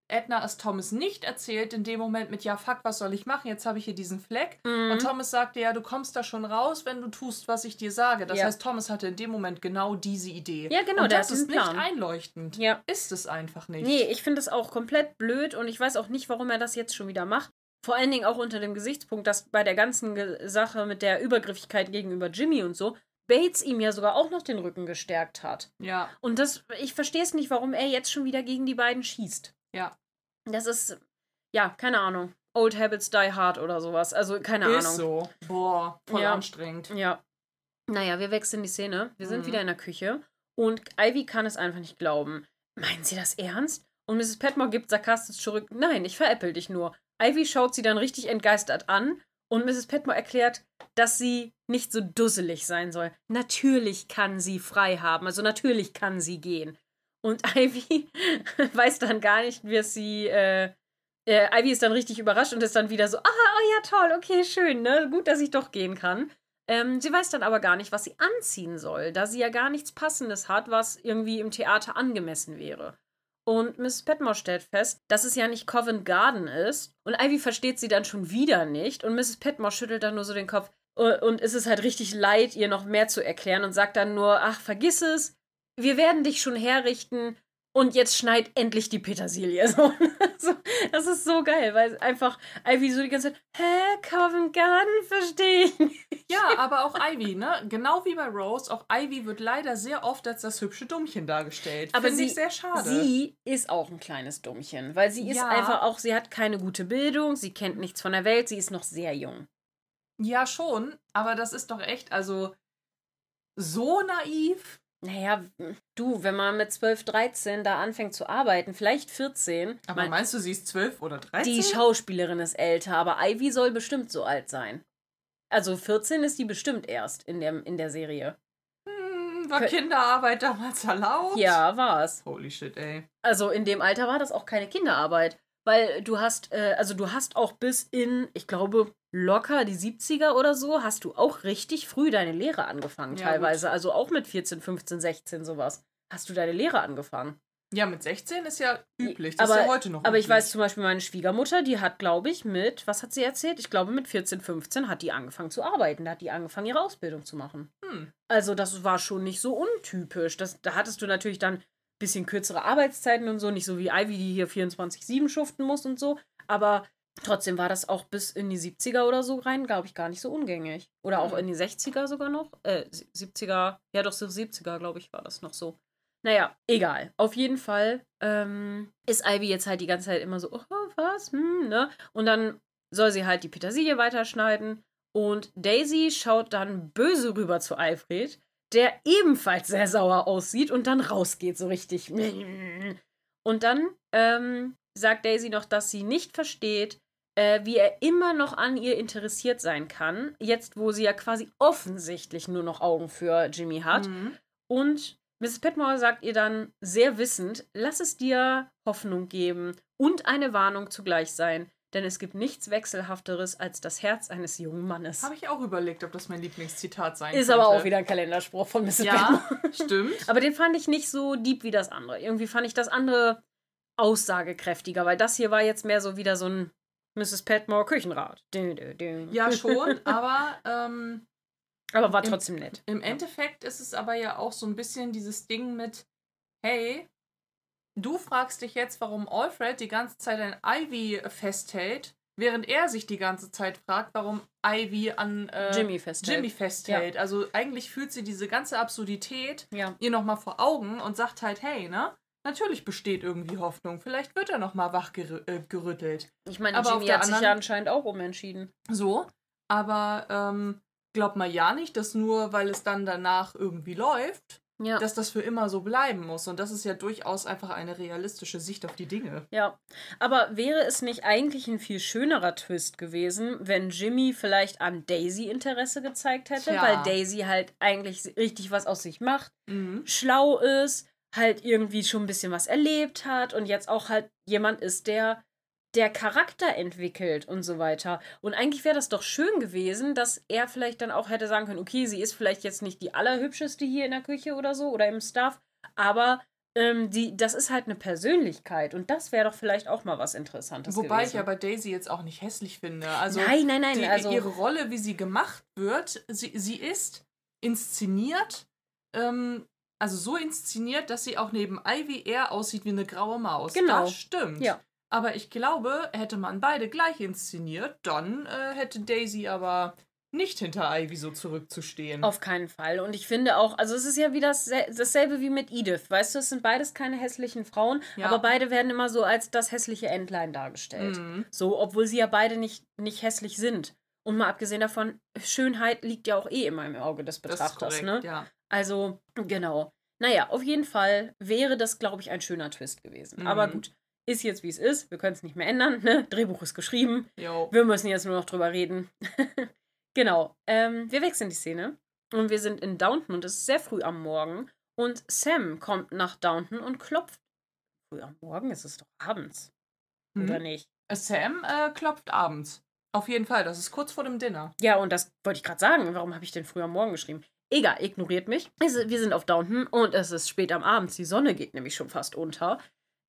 Edna es Thomas nicht erzählt, in dem Moment mit, ja, fuck, was soll ich machen? Jetzt habe ich hier diesen Fleck. Mhm. Und Thomas sagte, ja, du kommst da schon raus, wenn du tust, was ich dir sage. Das Ja. heißt, Thomas hatte in dem Moment genau diese Idee. Ja, genau, Und das ist nicht Plan. einleuchtend. ja. Ist es einfach nicht. Nee, ich finde das auch komplett blöd und ich weiß auch nicht, warum er das jetzt schon wieder macht. Vor allen Dingen auch unter dem Gesichtspunkt, dass bei der ganzen Sache mit der Übergriffigkeit gegenüber Jimmy und so, Bates ihm ja sogar auch noch den Rücken gestärkt hat. Ja, Und das, ich verstehe es nicht, warum er jetzt schon wieder gegen die beiden schießt. Ja. Das ist, ja, keine Ahnung. Old Habits Die Hard oder sowas. Also, keine ist Ahnung. so. Boah, voll Ja. anstrengend. Ja. Naja, wir wechseln die Szene. Wir sind Mhm. wieder in der Küche und Ivy kann es einfach nicht glauben. Meinen Sie das ernst? Und Mrs. Petmore gibt sarkastisch zurück: Nein, ich veräppel dich nur. Ivy schaut sie dann richtig entgeistert an und Mrs. Petmore erklärt, dass sie nicht so dusselig sein soll. Natürlich kann sie frei haben, also natürlich kann sie gehen. Und [laughs] Ivy weiß dann gar nicht, wie es sie. Äh, äh, Ivy ist dann richtig überrascht und ist dann wieder so: Ah, oh ja, toll, okay, schön, ne? Gut, dass ich doch gehen kann. Ähm, sie weiß dann aber gar nicht, was sie anziehen soll, da sie ja gar nichts Passendes hat, was irgendwie im Theater angemessen wäre. Und Mrs. Petmore stellt fest, dass es ja nicht Covent Garden ist. Und Ivy versteht sie dann schon wieder nicht. Und Mrs. Petmore schüttelt dann nur so den Kopf. Und es ist halt richtig leid, ihr noch mehr zu erklären und sagt dann nur, ach, vergiss es. Wir werden dich schon herrichten und jetzt schneit endlich die Petersilie. [laughs] So, das ist so geil, weil einfach Ivy so die ganze Zeit, hä, Covent Garden, verstehe ich nicht. Ja, aber auch Ivy, ne? Genau wie bei Rose, auch Ivy wird leider sehr oft als das hübsche Dummchen dargestellt. Aber Finde sie, ich sehr schade. sie ist auch ein kleines Dummchen, weil sie ist Ja. einfach auch, sie hat keine gute Bildung, sie kennt nichts von der Welt, sie ist noch sehr jung. ja, schon, aber das ist doch echt, also so naiv. Naja, du, wenn man mit 12, 13 da anfängt zu arbeiten, vielleicht 14, Aber mein- meinst du, sie ist 12 oder 13? die Schauspielerin ist älter, aber Ivy soll bestimmt so alt sein. Also 14 ist die bestimmt erst in der, in der Serie. Hm, war Kinderarbeit damals erlaubt? Ja, war's. Holy shit, ey. Also in dem Alter war das auch keine Kinderarbeit. Weil du hast, äh, also du hast auch bis in, ich glaube, locker die 70er oder so, hast du auch richtig früh deine Lehre angefangen, Ja, teilweise. Also auch mit 14, 15, 16 sowas. Hast du deine Lehre angefangen. Ja, mit 16 ist ja üblich. Das aber, ist ja heute noch aber ich üblich. weiß zum Beispiel, meine Schwiegermutter, die hat, glaube ich, mit, was hat sie erzählt? Ich glaube, mit 14, 15 hat die angefangen zu arbeiten. Da hat die angefangen, ihre Ausbildung zu machen. Hm. Also, das war schon nicht so untypisch. Das, da hattest du natürlich dann bisschen kürzere Arbeitszeiten und so, nicht so wie Ivy, die hier 24-7 schuften muss und so. Aber trotzdem war das auch bis in die 70er oder so rein, glaube ich, gar nicht so ungängig. Oder auch Hm. in die 60er sogar noch. Äh, 70er, ja doch, so 70er, glaube ich, war das noch so. Naja, egal. Auf jeden Fall ähm, ist Ivy jetzt halt die ganze Zeit immer so, oh, was? Hm, ne? Und dann soll sie halt die Petersilie weiterschneiden. Und Daisy schaut dann böse rüber zu Alfred, der ebenfalls sehr sauer aussieht und dann rausgeht, so richtig. Und dann ähm, sagt Daisy noch, dass sie nicht versteht, äh, wie er immer noch an ihr interessiert sein kann, jetzt wo sie ja quasi offensichtlich nur noch Augen für Jimmy hat. Mhm. Und Mrs. Petmore sagt ihr dann sehr wissend, lass es dir Hoffnung geben und eine Warnung zugleich sein, denn es gibt nichts Wechselhafteres als das Herz eines jungen Mannes. Habe ich auch überlegt, ob das mein Lieblingszitat sein Ist könnte. aber auch wieder ein Kalenderspruch von Mrs. Ja, Petmore. stimmt. Aber den fand ich nicht so deep wie das andere. Irgendwie fand ich das andere aussagekräftiger, weil das hier war jetzt mehr so wieder so ein Mrs. Petmore Küchenrat. Dü, dü, dü. Ja, schon, [laughs] aber ähm, Aber war Im- trotzdem nett. im Endeffekt ist es aber ja auch so ein bisschen dieses Ding mit, hey, du fragst dich jetzt, warum Alfred die ganze Zeit an Ivy festhält, während er sich die ganze Zeit fragt, warum Ivy an äh, Jimmy festhält. Jimmy festhält. Also eigentlich fühlt sie diese ganze Absurdität Ja. ihr nochmal vor Augen und sagt halt, hey, ne? Natürlich besteht irgendwie Hoffnung. Vielleicht wird er nochmal wachgerüttelt. Ich meine, Aber auf Jimmy der hat sich ja anscheinend auch umentschieden. So. Aber ähm, glaub mal ja nicht, dass nur weil es dann danach irgendwie läuft, Ja. dass das für immer so bleiben muss. Und das ist ja durchaus einfach eine realistische Sicht auf die Dinge. Ja, aber wäre es nicht eigentlich ein viel schönerer Twist gewesen, wenn Jimmy vielleicht an Daisy Interesse gezeigt hätte, Tja. weil Daisy halt eigentlich richtig was aus sich macht, Mhm. schlau ist, halt irgendwie schon ein bisschen was erlebt hat und jetzt auch halt jemand ist, der der Charakter entwickelt und so weiter. Und eigentlich wäre das doch schön gewesen, dass er vielleicht dann auch hätte sagen können, okay, sie ist vielleicht jetzt nicht die allerhübscheste hier in der Küche oder so oder im Staff, aber ähm, die, das ist halt eine Persönlichkeit und das wäre doch vielleicht auch mal was Interessantes Wobei gewesen. ich aber Daisy jetzt auch nicht hässlich finde. Also nein, nein, nein, die, also ihre Rolle, wie sie gemacht wird, sie, sie ist inszeniert, ähm, also so inszeniert, dass sie auch neben Ivy eher aussieht wie eine graue Maus. Genau. Das stimmt. Ja. Aber ich glaube, hätte man beide gleich inszeniert, dann äh, hätte Daisy aber nicht hinter Ivy so zurückzustehen. Auf keinen Fall. Und ich finde auch, also es ist ja wie das, dasselbe wie mit Edith. Weißt du, es sind beides keine hässlichen Frauen, Ja. aber beide werden immer so als das hässliche Entlein dargestellt. Mhm. So, obwohl sie ja beide nicht, nicht hässlich sind. Und mal abgesehen davon, Schönheit liegt ja auch eh immer im Auge des Das ist Betrachters, korrekt, ne? ja. Also, genau. Naja, auf jeden Fall wäre das, glaube ich, ein schöner Twist gewesen. Aber Mhm. gut, ist jetzt wie es ist. Wir können es nicht mehr ändern, ne? Drehbuch ist geschrieben. Jo. Wir müssen jetzt nur noch drüber reden. [laughs] genau. Ähm, wir wechseln die Szene. Und wir sind in Downton und es ist sehr früh am Morgen. Und Sam kommt nach Downton und klopft. Früh am Morgen ist es doch abends. Oder Mhm. nicht? Sam äh, klopft abends. Auf jeden Fall, das ist kurz vor dem Dinner. Ja, und das wollte ich gerade sagen. Warum habe ich denn früh am Morgen geschrieben? Egal, ignoriert mich. Wir sind auf Downton und es ist spät am Abend. Die Sonne geht nämlich schon fast unter.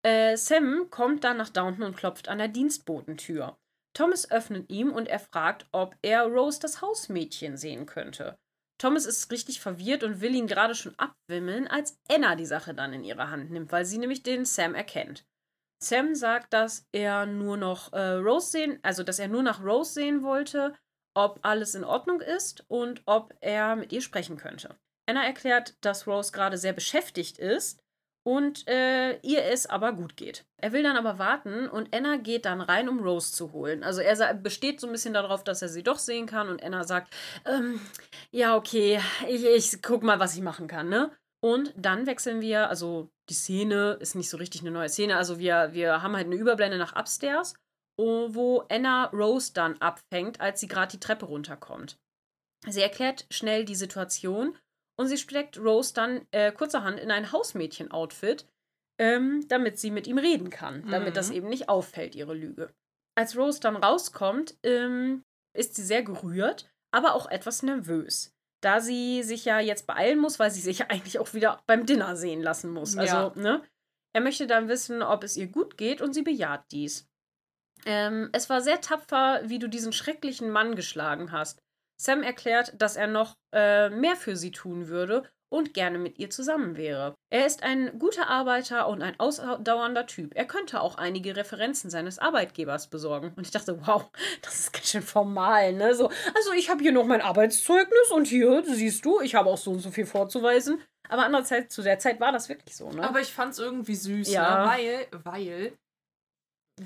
Äh, Sam kommt dann nach Downton und klopft an der Dienstbotentür. Thomas öffnet ihm und er fragt, ob er Rose das Hausmädchen sehen könnte. Thomas ist richtig verwirrt und will ihn gerade schon abwimmeln, als Anna die Sache dann in ihre Hand nimmt, weil sie nämlich den Sam erkennt. Sam sagt, dass er nur noch äh, Rose sehen, also dass er nur nach Rose sehen wollte, ob alles in Ordnung ist und ob er mit ihr sprechen könnte. Anna erklärt, dass Rose gerade sehr beschäftigt ist und äh, ihr es aber gut geht. Er will dann aber warten und Anna geht dann rein, um Rose zu holen. Also er besteht so ein bisschen darauf, dass er sie doch sehen kann und Anna sagt, ähm, ja, okay, ich, ich guck mal, was ich machen kann, ne? Und dann wechseln wir, also die Szene ist nicht so richtig eine neue Szene, also wir, wir haben halt eine Überblende nach Upstairs, wo Anna Rose dann abfängt, als sie gerade die Treppe runterkommt. Sie erklärt schnell die Situation und sie steckt Rose dann äh, kurzerhand in ein Hausmädchen-Outfit, ähm, damit sie mit ihm reden kann, mhm. damit das mhm. eben nicht auffällt, ihre Lüge. Als Rose dann rauskommt, ähm, ist sie sehr gerührt, aber auch etwas nervös, da sie sich ja jetzt beeilen muss, weil sie sich ja eigentlich auch wieder beim Dinner sehen lassen muss. Also, ja. ne? Er möchte dann wissen, ob es ihr gut geht und sie bejaht dies. Ähm, es war sehr tapfer, wie du diesen schrecklichen Mann geschlagen hast. Sam erklärt, dass er noch äh, mehr für sie tun würde und gerne mit ihr zusammen wäre. Er ist ein guter Arbeiter und ein ausdauernder Typ. Er könnte auch einige Referenzen seines Arbeitgebers besorgen. Und ich dachte, wow, [laughs] das ist ganz schön formal, ne? So, also ich habe hier noch mein Arbeitszeugnis und hier, siehst du, ich habe auch so und so viel vorzuweisen. Aber andererseits, zu der Zeit war das wirklich so, ne? Aber ich fand es irgendwie süß, ja. ne? weil, weil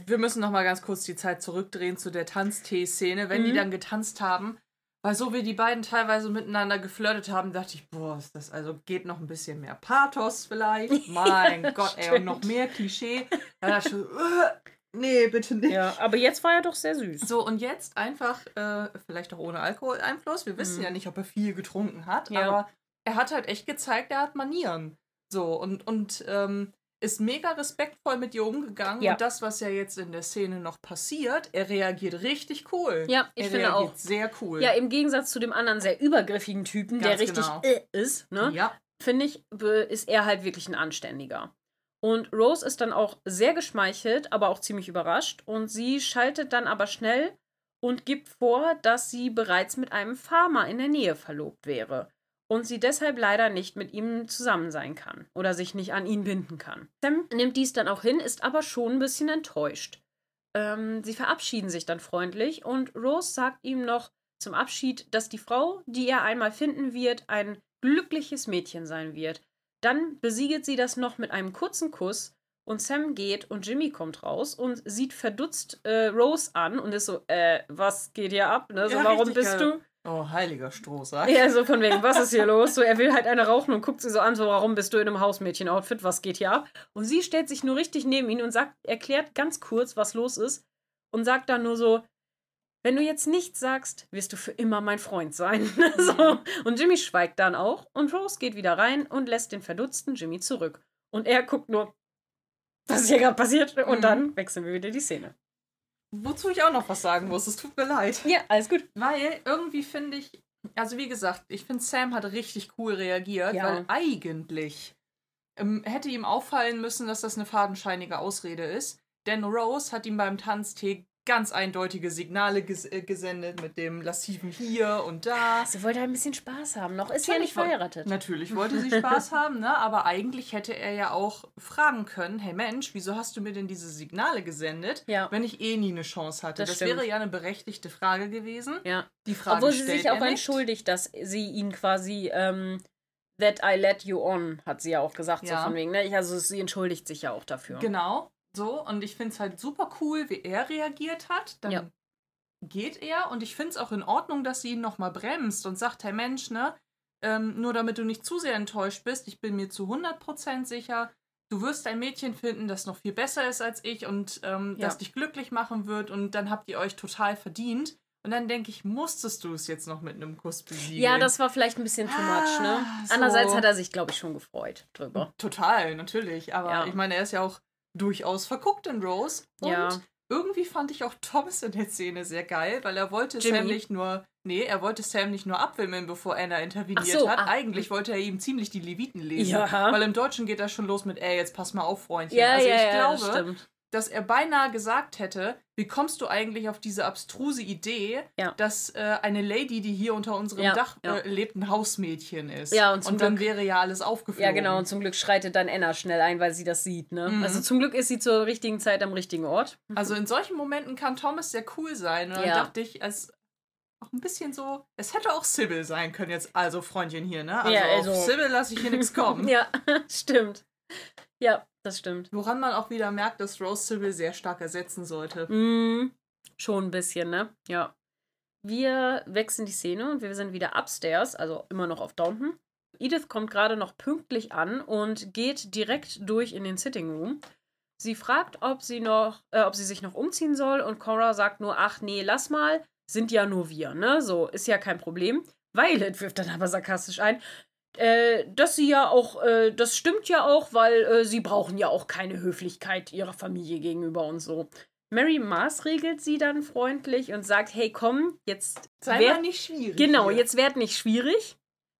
wir müssen noch mal ganz kurz die Zeit zurückdrehen zu der Tanztee-Szene. Wenn mhm. die dann getanzt haben, weil so wie die beiden teilweise miteinander geflirtet haben, dachte ich, boah, ist das also geht noch ein bisschen mehr Pathos vielleicht. [laughs] Mein Gott, ey, und noch mehr Klischee. Da dachte ich, uh, nee, bitte nicht. Ja, aber jetzt war er doch sehr süß. So, und jetzt einfach, äh, vielleicht auch ohne Alkoholeinfluss. Wir wissen mhm. ja nicht, ob er viel getrunken hat, ja. aber er hat halt echt gezeigt, er hat Manieren. So, und, und ähm, ist mega respektvoll mit ihr umgegangen ja. und das, was ja jetzt in der Szene noch passiert, er reagiert richtig cool. Ja, ich er finde reagiert auch. sehr cool. Ja, im Gegensatz zu dem anderen sehr übergriffigen Typen, Ganz der richtig genau. äh ist, ne? Ja. Finde ich, ist er halt wirklich ein Anständiger. Und Rose ist dann auch sehr geschmeichelt, aber auch ziemlich überrascht. Und sie schaltet dann aber schnell und gibt vor, dass sie bereits mit einem Farmer in der Nähe verlobt wäre und sie deshalb leider nicht mit ihm zusammen sein kann oder sich nicht an ihn binden kann. Sam nimmt dies dann auch hin, ist aber schon ein bisschen enttäuscht. Ähm, sie verabschieden sich dann freundlich und Rose sagt ihm noch zum Abschied, dass die Frau, die er einmal finden wird, ein glückliches Mädchen sein wird. Dann besiegelt sie das noch mit einem kurzen Kuss und Sam geht und Jimmy kommt raus und sieht verdutzt äh, Rose an und ist so, äh, was geht hier ab? Ne? So, ja, warum bist geil. du? Oh, heiliger Strohsack. Ja, so von wegen, was ist hier los? So, er will halt eine rauchen und guckt sie so an, so, warum bist du in einem Hausmädchen-Outfit? Was geht hier ab? Und sie stellt sich nur richtig neben ihn und sagt, erklärt ganz kurz, was los ist und sagt dann nur so, wenn du jetzt nichts sagst, wirst du für immer mein Freund sein. [laughs] so. Und Jimmy schweigt dann auch und Rose geht wieder rein und lässt den verdutzten Jimmy zurück. Und er guckt nur, was ist hier gerade passiert? Und mhm. dann wechseln wir wieder die Szene. Wozu ich auch noch was sagen muss, es tut mir leid. Ja, alles gut. Weil irgendwie finde ich, also wie gesagt, ich finde Sam hat richtig cool reagiert, ja. weil eigentlich ähm, hätte ihm auffallen müssen, dass das eine fadenscheinige Ausrede ist. Denn Rose hat ihm beim Tanztee ganz eindeutige Signale ges äh, gesendet mit dem lassiven hier und da. Sie wollte ein bisschen Spaß haben. Noch ist sie ja nicht verheiratet. Natürlich wollte sie Spaß [laughs] haben, ne? Aber eigentlich hätte er ja auch fragen können: Hey Mensch, wieso hast du mir denn diese Signale gesendet, ja. wenn ich eh nie eine Chance hatte? Das, das wäre ja eine berechtigte Frage gewesen. Ja. Die Frage Obwohl sie sich auch entschuldigt, dass sie ihn quasi. Ähm, That I let you on, hat sie ja auch gesagt, ja. so von wegen. Ne? Also sie entschuldigt sich ja auch dafür. Genau. So, und ich finde es halt super cool, wie er reagiert hat. Dann ja. geht er und ich finde es auch in Ordnung, dass sie ihn nochmal bremst und sagt, hey Mensch, ne, ähm, nur damit du nicht zu sehr enttäuscht bist, ich bin mir zu 100% sicher, du wirst ein Mädchen finden, das noch viel besser ist als ich und ähm, ja. das dich glücklich machen wird und dann habt ihr euch total verdient. Und dann denke ich, musstest du es jetzt noch mit einem Kuss besiegen? Ja, das war vielleicht ein bisschen too much, ne? Ah, so. Andererseits hat er sich, glaube ich, schon gefreut drüber. Total, natürlich. Aber ja. ich meine, er ist ja auch durchaus verguckt in Rose. Und ja. irgendwie fand ich auch Thomas in der Szene sehr geil, weil er wollte Jimmy. Sam nicht nur Nee, er wollte Sam nicht nur abwimmeln, bevor Anna interveniert so, hat. ah. Eigentlich wollte er ihm ziemlich die Leviten lesen. Ja. Weil im Deutschen geht das schon los mit, ey, jetzt pass mal auf, Freundchen. Ja, also ja, ich ja, glaube, das stimmt. Dass er beinahe gesagt hätte, wie kommst du eigentlich auf diese abstruse Idee, Ja. dass äh, eine Lady, die hier unter unserem Ja, Dach ja. Äh, lebt, ein Hausmädchen ist. Ja, und dann Glück- wäre ja alles aufgeflogen. Ja, genau, und zum Glück schreitet dann Anna schnell ein, weil sie das sieht, ne? Mhm. Also zum Glück ist sie zur richtigen Zeit am richtigen Ort. [laughs] Also in solchen Momenten kann Thomas sehr cool sein. Und dann Ja. dachte ich, als auch ein bisschen so, es hätte auch Sybil sein können jetzt, also Freundchen hier, ne? Also, Ja, also- auf Sybil lasse ich hier nichts [laughs] kommen. Ja, [laughs] stimmt. Ja, das stimmt. Woran man auch wieder merkt, dass Rose Sybil sehr stark ersetzen sollte. Mm, schon ein bisschen, ne? Ja. Wir wechseln die Szene und wir sind wieder upstairs, also immer noch auf Downton. Edith kommt gerade noch pünktlich an und geht direkt durch in den Sitting Room. Sie fragt, ob sie noch, äh, ob sie sich noch umziehen soll und Cora sagt nur, ach nee, lass mal, sind ja nur wir, ne? So, ist ja kein Problem. Violet wirft dann aber sarkastisch ein, äh, dass sie ja auch, äh, das stimmt ja auch, weil äh, sie brauchen ja auch keine Höflichkeit ihrer Familie gegenüber und so. Mary maßregelt sie dann freundlich und sagt, hey komm, jetzt Sei werd- mal nicht schwierig. Genau, hier. jetzt werd nicht schwierig.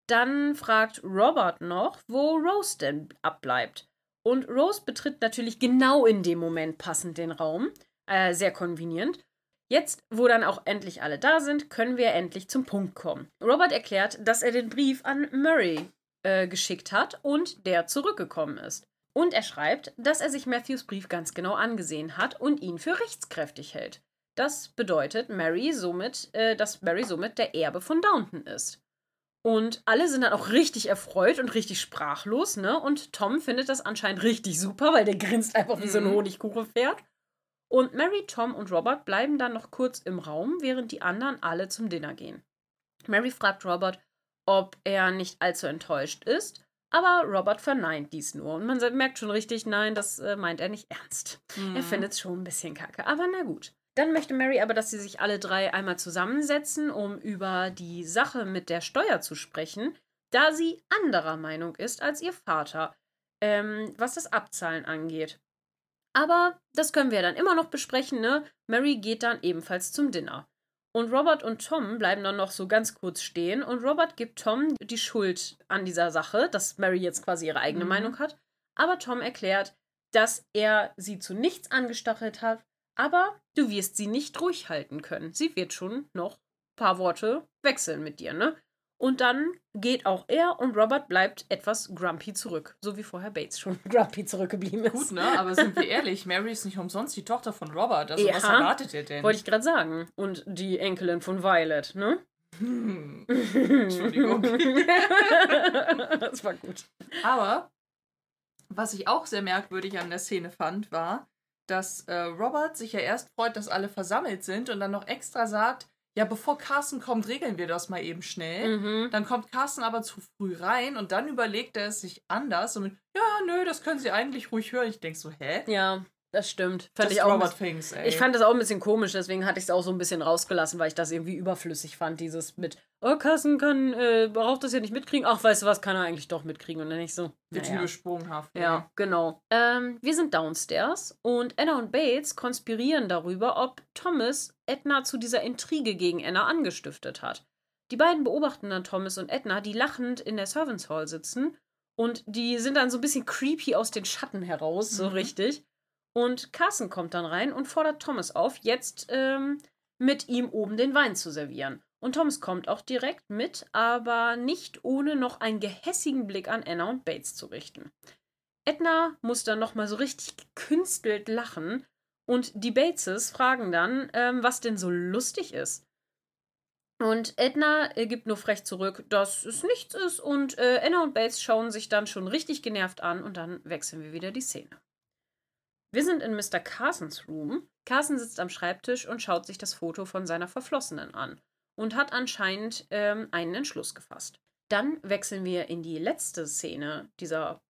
Dann fragt Robert noch, wo Rose denn abbleibt. Und Rose betritt natürlich genau in dem Moment passend den Raum. Äh, sehr konvenient. Jetzt, wo dann auch endlich alle da sind, können wir endlich zum Punkt kommen. Robert erklärt, dass er den Brief an Murray äh, geschickt hat und der zurückgekommen ist. Und er schreibt, dass er sich Matthews Brief ganz genau angesehen hat und ihn für rechtskräftig hält. Das bedeutet Mary somit, äh, dass Mary somit der Erbe von Downton ist. Und alle sind dann auch richtig erfreut und richtig sprachlos, ne? Und Tom findet das anscheinend richtig super, weil der grinst einfach wie so ein Mhm. Honigkuchenpferd. Und Mary, Tom und Robert bleiben dann noch kurz im Raum, während die anderen alle zum Dinner gehen. Mary fragt Robert, ob er nicht allzu enttäuscht ist, aber Robert verneint dies nur. Und man merkt schon richtig, nein, das äh, meint er nicht ernst. Mhm. Er findet es schon ein bisschen kacke, aber na gut. Dann möchte Mary aber, dass sie sich alle drei einmal zusammensetzen, um über die Sache mit der Steuer zu sprechen, da sie anderer Meinung ist als ihr Vater, ähm, was das Abzahlen angeht. Aber das können wir dann immer noch besprechen, ne? Mary geht dann ebenfalls zum Dinner. Und Robert und Tom bleiben dann noch so ganz kurz stehen und Robert gibt Tom die Schuld an dieser Sache, dass Mary jetzt quasi ihre eigene Mhm. Meinung hat. Aber Tom erklärt, dass er sie zu nichts angestachelt hat, aber du wirst sie nicht ruhig halten können. Sie wird schon noch ein paar Worte wechseln mit dir, ne? Und dann geht auch er und Robert bleibt etwas grumpy zurück, so wie vorher Bates schon [laughs] grumpy zurückgeblieben ist. Gut, ne? Aber sind wir ehrlich, Mary ist nicht umsonst die Tochter von Robert. Also Ja. was erwartet ihr denn? Wollte ich gerade sagen. Und die Enkelin von Violet, ne? Hm. Entschuldigung. [laughs] das war gut. Aber was ich auch sehr merkwürdig an der Szene fand, war, dass äh, Robert sich ja erst freut, dass alle versammelt sind und dann noch extra sagt, ja, bevor Carsten kommt, regeln wir das mal eben schnell. Mhm. Dann kommt Carsten aber zu früh rein und dann überlegt er es sich anders und mit, ja, nö, das können Sie eigentlich ruhig hören. Ich denk so, hä? Ja, das stimmt. Fand das ich ist auch. bisschen- Things, ey. Ich fand das auch ein bisschen komisch, deswegen hatte ich es auch so ein bisschen rausgelassen, weil ich das irgendwie überflüssig fand, dieses mit, oh, Carsten kann, äh, braucht das ja nicht mitkriegen. Ach, weißt du was, kann er eigentlich doch mitkriegen. Und dann nicht so. wird naja. übel sprunghaft. Ja, genau. Ähm, wir sind downstairs und Anna und Bates konspirieren darüber, ob Thomas Edna zu dieser Intrige gegen Anna angestiftet hat. Die beiden beobachten dann Thomas und Edna, die lachend in der Servants Hall sitzen und die sind dann so ein bisschen creepy aus den Schatten heraus, so Mhm. richtig. Und Carson kommt dann rein und fordert Thomas auf, jetzt ähm, mit ihm oben den Wein zu servieren. Und Thomas kommt auch direkt mit, aber nicht ohne noch einen gehässigen Blick an Anna und Bates zu richten. Edna muss dann nochmal so richtig gekünstelt lachen und die Bateses fragen dann, ähm, was denn so lustig ist. Und Edna äh, gibt nur frech zurück, dass es nichts ist und äh, Anna und Bates schauen sich dann schon richtig genervt an und dann wechseln wir wieder die Szene. Wir sind in Mr. Carsons Room. Carson sitzt am Schreibtisch und schaut sich das Foto von seiner Verflossenen an und hat anscheinend ähm, einen Entschluss gefasst. Dann wechseln wir in die letzte Szene dieser,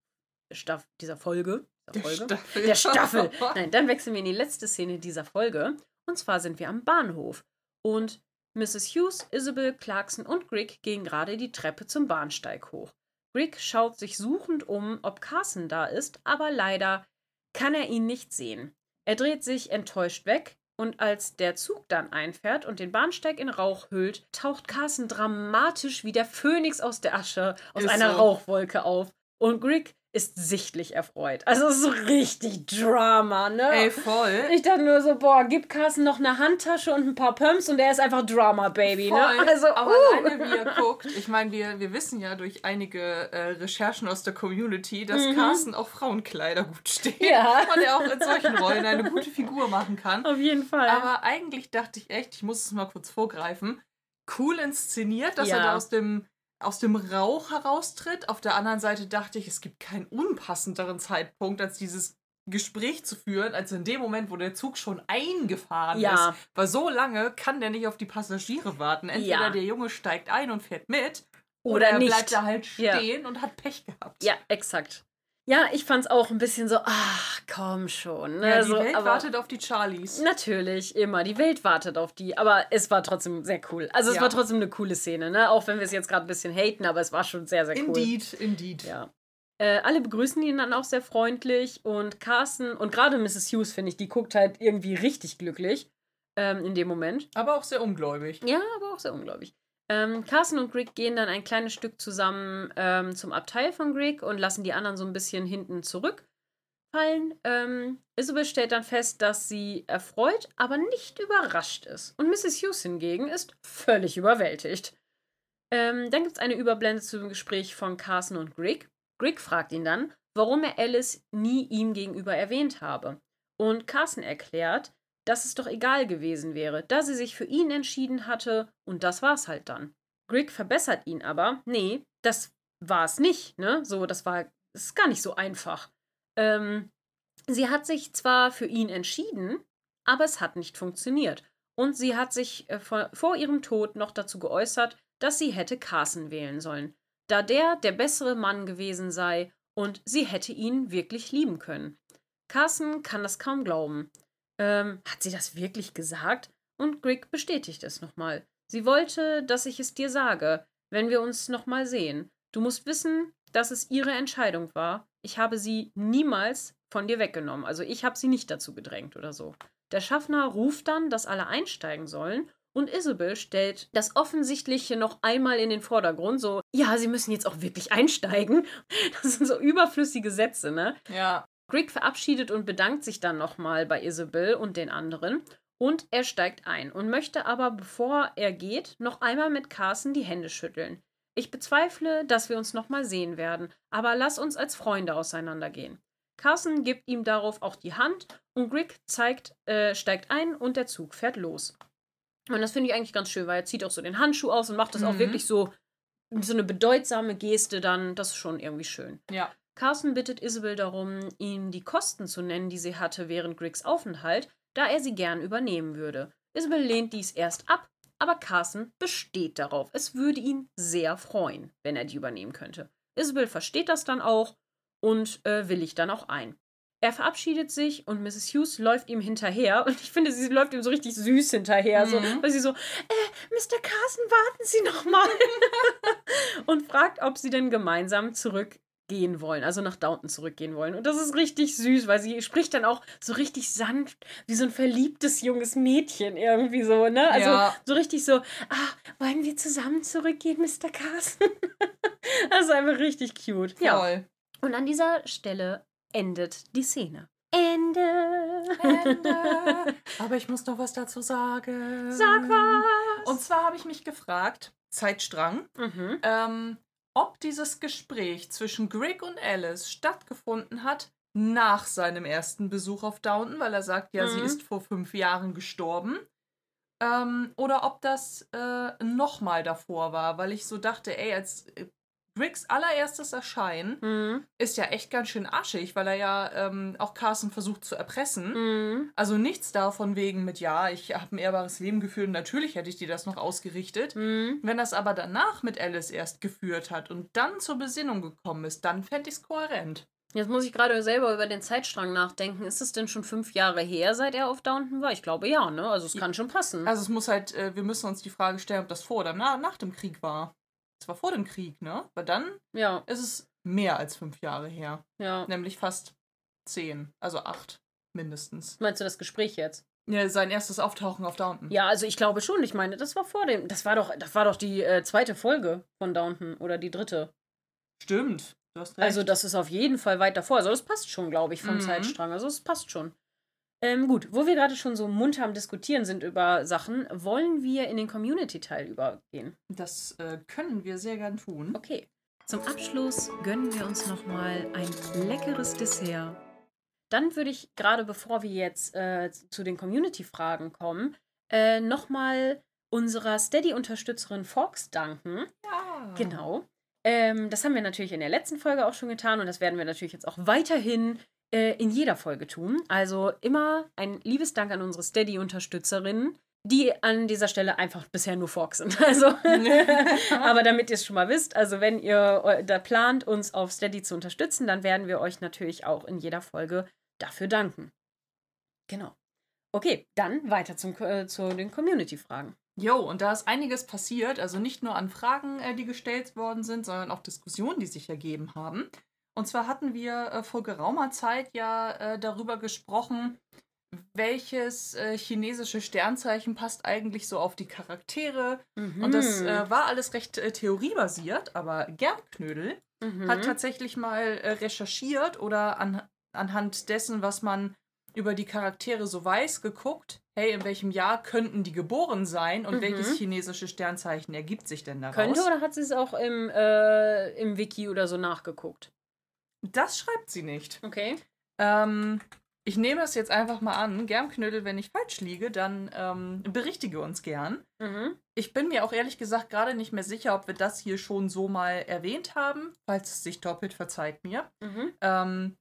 Staff dieser Folge. Der Folge? Staffel. Der Staffel. [laughs] Nein, dann wechseln wir in die letzte Szene dieser Folge. Und zwar sind wir am Bahnhof. Und Mrs. Hughes, Isabel, Clarkson und Greg gehen gerade die Treppe zum Bahnsteig hoch. Greg schaut sich suchend um, ob Carson da ist, aber leider kann er ihn nicht sehen. Er dreht sich enttäuscht weg, Und als der Zug dann einfährt und den Bahnsteig in Rauch hüllt, taucht Carson dramatisch wie der Phönix aus der Asche aus Ist einer so. Rauchwolke auf. Und Greg ist sichtlich erfreut. Also so richtig Drama, ne? Ey, voll. Ich dachte nur so, boah, gib Carson noch eine Handtasche und ein paar Pumps und der ist einfach Drama, Baby, Voll. ne? Also, aber uh. alleine wie er guckt, ich meine, wir, wir wissen ja durch einige äh, Recherchen aus der Community, dass Mhm. Carsten auch Frauenkleider gut steht. Ja. Und er auch in solchen Rollen eine gute Figur machen kann. Auf jeden Fall. Aber eigentlich dachte ich echt, ich muss es mal kurz vorgreifen, cool inszeniert, dass Ja. er da aus dem, aus dem Rauch heraustritt. Auf der anderen Seite dachte ich, es gibt keinen unpassenderen Zeitpunkt, als dieses Gespräch zu führen, als in dem Moment, wo der Zug schon eingefahren Ja. ist. Weil so lange kann der nicht auf die Passagiere warten. Entweder Ja. der Junge steigt ein und fährt mit, Oder er nicht. bleibt da halt Ja. stehen und hat Pech gehabt. ja, exakt. Ja, ich fand's auch ein bisschen so, ach, komm schon. Ne? Ja, die so, Welt wartet auf die Charlies. Natürlich, immer. Die Welt wartet auf die. Aber es war trotzdem sehr cool. Also es Ja. war trotzdem eine coole Szene, ne? Auch wenn wir es jetzt gerade ein bisschen haten, aber es war schon sehr, sehr cool. Indeed, indeed. Ja. Äh, alle begrüßen ihn dann auch sehr freundlich und Carsten und gerade Mrs. Hughes, finde ich, die guckt halt irgendwie richtig glücklich ähm, in dem Moment. Aber auch sehr ungläubig. Ja, aber auch sehr unglaublich. Ähm, Carsten und Greg gehen dann ein kleines Stück zusammen ähm, zum Abteil von Greg und lassen die anderen so ein bisschen hinten zurückfallen. Ähm, Isabel stellt dann fest, dass sie erfreut, aber nicht überrascht ist. Und Mrs. Hughes hingegen ist völlig überwältigt. Ähm, dann gibt es eine Überblende zum Gespräch von Carson und Greg. Greg fragt ihn dann, warum er Alice nie ihm gegenüber erwähnt habe. Und Carson erklärt, dass es doch egal gewesen wäre, da sie sich für ihn entschieden hatte und das war's halt dann. Greg verbessert ihn aber, nee, das war's nicht, ne? So, das war, das ist gar nicht so einfach. Ähm, sie hat sich zwar für ihn entschieden, aber es hat nicht funktioniert. Und sie hat sich äh, vor, vor ihrem Tod noch dazu geäußert, dass sie hätte Carson wählen sollen, da der der bessere Mann gewesen sei und sie hätte ihn wirklich lieben können. Carson kann das kaum glauben. Ähm, hat sie das wirklich gesagt? Und Greg bestätigt es nochmal. Sie wollte, dass ich es dir sage, wenn wir uns nochmal sehen. Du musst wissen, dass es ihre Entscheidung war. Ich habe sie niemals von dir weggenommen. Also ich habe sie nicht dazu gedrängt oder so. Der Schaffner ruft dann, dass alle einsteigen sollen. Und Isabel stellt das Offensichtliche noch einmal in den Vordergrund. So, ja, sie müssen jetzt auch wirklich einsteigen. [laughs] Das sind so überflüssige Sätze, ne? Ja. Greg verabschiedet und bedankt sich dann nochmal bei Isabel und den anderen. Und er steigt ein und möchte aber, bevor er geht, noch einmal mit Carson die Hände schütteln. Ich bezweifle, dass wir uns nochmal sehen werden, aber lass uns als Freunde auseinandergehen. Carson gibt ihm darauf auch die Hand und Greg zeigt, äh, steigt ein und der Zug fährt los. Und das finde ich eigentlich ganz schön, weil er zieht auch so den Handschuh aus und macht das auch Mhm. wirklich so, so eine bedeutsame Geste dann. Das ist schon irgendwie schön. Ja. Carson bittet Isabel darum, ihm die Kosten zu nennen, die sie hatte während Griggs Aufenthalt, da er sie gern übernehmen würde. Isabel lehnt dies erst ab, aber Carson besteht darauf. Es würde ihn sehr freuen, wenn er die übernehmen könnte. Isabel versteht das dann auch und äh, willigt dann auch ein. Er verabschiedet sich und Mrs. Hughes läuft ihm hinterher. Und ich finde, sie läuft ihm so richtig süß hinterher. So, Mhm. weil sie so, äh, Mr. Carson, warten Sie noch mal. [laughs] und fragt, ob sie denn gemeinsam zurückgehen wollen, also nach Downton zurückgehen wollen. Und das ist richtig süß, weil sie spricht dann auch so richtig sanft, wie so ein verliebtes junges Mädchen irgendwie so, ne? Also Ja. so richtig so, ah, wollen wir zusammen zurückgehen, Mr. Carson? das [laughs] ist einfach richtig cute. Ja. Voll. Und an dieser Stelle endet die Szene. Ende. Ende. [laughs] Aber ich muss noch was dazu sagen. Sag was. Und zwar habe ich mich gefragt, Zeitstrang, mhm. ähm, ob dieses Gespräch zwischen Greg und Alice stattgefunden hat nach seinem ersten Besuch auf Downton, weil er sagt, ja, sie Mhm. ist vor fünf Jahren gestorben. Ähm, oder ob das äh, nochmal davor war, weil ich so dachte, ey, als Griggs allererstes Erscheinen Mhm. ist ja echt ganz schön aschig, weil er ja ähm, auch Carson versucht zu erpressen. Mhm. Also nichts davon wegen mit, ja, ich habe ein ehrbares Leben geführt und natürlich hätte ich dir das noch ausgerichtet. Mhm. Wenn das aber danach mit Alice erst geführt hat und dann zur Besinnung gekommen ist, dann fände ich es kohärent. Jetzt muss ich gerade selber über den Zeitstrang nachdenken. Ist es denn schon fünf Jahre her, seit er auf Downton war? Ich glaube ja, ne? Also es kann schon passen. Also es muss halt, äh, wir müssen uns die Frage stellen, ob das vor oder na, nach dem Krieg war. Es war vor dem Krieg, ne? Weil dann ja, ist es mehr als fünf Jahre her. ja. Nämlich fast zehn, also acht mindestens. Meinst du das Gespräch jetzt? Ja, sein erstes Auftauchen auf Downton. Ja, also ich glaube schon. Ich meine, das war vor dem. Das war doch, das war doch die äh, zweite Folge von Downton oder die dritte. Stimmt. Du hast recht. Also das ist auf jeden Fall weit davor. Also das passt schon, glaube ich, vom Mhm. Zeitstrang. Also es passt schon. Ähm, gut, wo wir gerade schon so munter am Diskutieren sind über Sachen, wollen wir in den Community-Teil übergehen. das äh, können wir sehr gern tun. Okay. Zum Abschluss gönnen wir uns nochmal ein leckeres Dessert. Dann würde ich gerade, bevor wir jetzt äh, zu den Community-Fragen kommen, äh, nochmal unserer Steady-Unterstützerin Fox danken. Ja. Genau. Ähm, das haben wir natürlich in der letzten Folge auch schon getan und das werden wir natürlich jetzt auch weiterhin äh, in jeder Folge tun. Also immer ein liebes Dank an unsere Steady-Unterstützerinnen, die an dieser Stelle einfach bisher nur Fox sind. [laughs] Also, [laughs] aber damit ihr es schon mal wisst, also wenn ihr äh, da plant, uns auf Steady zu unterstützen, dann werden wir euch natürlich auch in jeder Folge dafür danken. Genau. Okay, dann weiter zum, äh, zu den Community-Fragen. Jo, und da ist einiges passiert, also nicht nur an Fragen, äh, die gestellt worden sind, sondern auch Diskussionen, die sich ergeben haben. Und zwar hatten wir äh, vor geraumer Zeit ja äh, darüber gesprochen, welches äh, chinesische Sternzeichen passt eigentlich so auf die Charaktere. Und das Mhm. äh, war alles recht äh, theoriebasiert, aber Germknödel Mhm. hat tatsächlich mal äh, recherchiert oder an, anhand dessen, was man über die Charaktere so weiß, geguckt, hey, in welchem Jahr könnten die geboren sein und Mhm. welches chinesische Sternzeichen ergibt sich denn daraus? Könnte oder hat sie es auch im, äh, im Wiki oder so nachgeguckt? Das schreibt sie nicht. Okay. Ähm, ich nehme es jetzt einfach mal an. Germknödel, wenn ich falsch liege, dann ähm, berichtige uns gern. Mhm. Ich bin mir auch ehrlich gesagt gerade nicht mehr sicher, ob wir das hier schon so mal erwähnt haben. Falls es sich doppelt, verzeiht mir. Mhm. Ähm,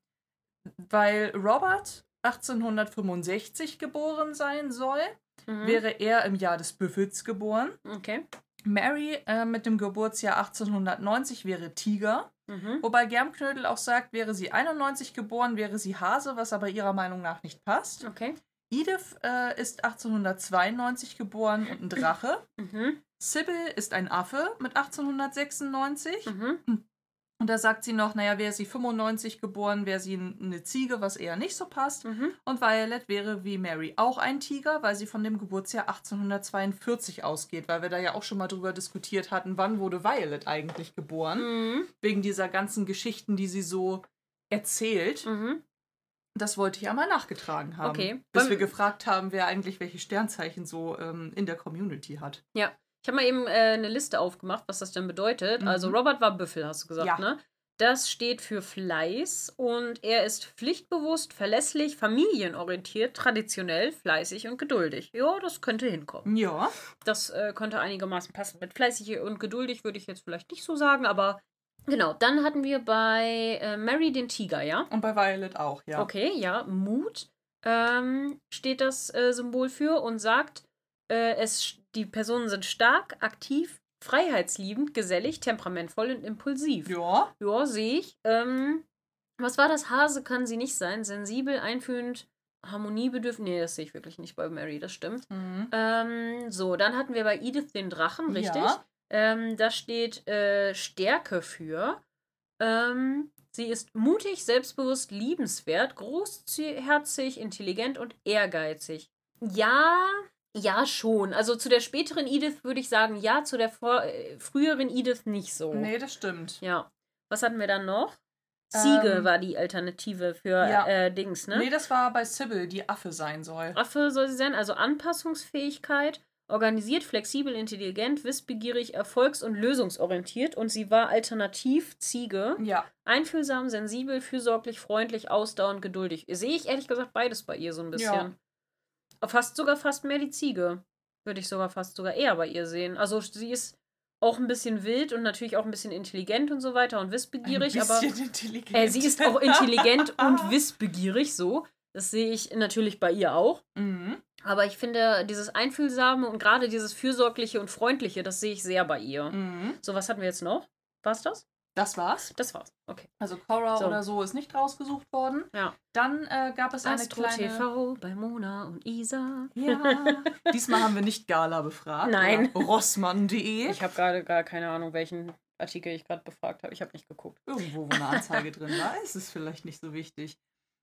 weil Robert 1865 geboren sein soll, Mhm. wäre er im Jahr des Büffels geboren. Okay. Mary äh, mit dem Geburtsjahr 1890 wäre Tiger. Mhm. Wobei Germknödel auch sagt, wäre sie 91 geboren, wäre sie Hase, was aber ihrer Meinung nach nicht passt. Okay. Edith äh, ist 1892 geboren und ein Drache. Mhm. Sybil ist ein Affe mit 1896. Mhm. Und da sagt sie noch, naja, wäre sie 95 geboren, wäre sie eine Ziege, was eher nicht so passt. Mhm. Und Violet wäre wie Mary auch ein Tiger, weil sie von dem Geburtsjahr 1842 ausgeht, weil wir da ja auch schon mal drüber diskutiert hatten, wann wurde Violet eigentlich geboren, Mhm. wegen dieser ganzen Geschichten, die sie so erzählt. Mhm. Das wollte ich einmal nachgetragen haben. Okay. Bis wir gefragt haben, wer eigentlich welche Sternzeichen so ähm, in der Community hat. Ich habe mal eben äh, eine Liste aufgemacht, was das denn bedeutet. Mhm. Also Robert war Büffel, hast du gesagt, Ja. ne? Das steht für Fleiß und er ist pflichtbewusst, verlässlich, familienorientiert, traditionell, fleißig und geduldig. Ja, das könnte hinkommen. Ja. Das äh, könnte einigermaßen passen. Mit fleißig und geduldig würde ich jetzt vielleicht nicht so sagen, aber genau. Dann hatten wir bei äh, Mary den Tiger, ja? Und bei Violet auch, ja. Okay, ja. Mut ähm, steht das äh, Symbol für und sagt, äh, es, die Personen sind stark, aktiv, freiheitsliebend, gesellig, temperamentvoll und impulsiv. Ja. Ja, sehe ich. Ähm, was war das? Hase kann sie nicht sein. Sensibel, einfühlend, harmoniebedürftig. Nee, das sehe ich wirklich nicht bei Mary, das stimmt. Mhm. Ähm, so, dann hatten wir bei Edith den Drachen, richtig? Ja. Ähm, da steht äh, Stärke für. Ähm, sie ist mutig, selbstbewusst, liebenswert, großherzig, intelligent und ehrgeizig. Ja, ja schon. Also zu der späteren Edith würde ich sagen, ja, zu der vor, äh, früheren Edith nicht so. Nee, das stimmt. Ja. Was hatten wir dann noch? Ziege Ähm, war die Alternative für ja. äh, Dings, ne? Nee, das war bei Sybil, die Affe sein soll. Affe soll sie sein, also Anpassungsfähigkeit, organisiert, flexibel, intelligent, wissbegierig, erfolgs- und lösungsorientiert und sie war alternativ Ziege, Ja. einfühlsam, sensibel, fürsorglich, freundlich, ausdauernd, geduldig. Sehe ich ehrlich gesagt beides bei ihr so ein bisschen. Fast sogar fast mehr die Ziege. Würde ich sogar fast sogar eher bei ihr sehen. Also sie ist auch ein bisschen wild und natürlich auch ein bisschen intelligent und so weiter und wissbegierig, Ein aber äh, sie ist auch intelligent [laughs] und wissbegierig so. Das sehe ich natürlich bei ihr auch. Mhm. Aber ich finde, dieses Einfühlsame und gerade dieses Fürsorgliche und Freundliche, das sehe ich sehr bei ihr. Mhm. So, was hatten wir jetzt noch? War's das? Das war's. Das war's. Okay. Also Cora So. oder so ist nicht rausgesucht worden. Ja. Dann äh, gab es eine Astro kleine... TV bei Mona und Isa. Ja. [laughs] Diesmal haben wir nicht Gala befragt. Nein. Rossmann.de. Ich habe gerade gar keine Ahnung, welchen Artikel ich gerade befragt habe. Ich habe nicht geguckt. Irgendwo, wo eine Anzeige drin war, ist es vielleicht nicht so wichtig.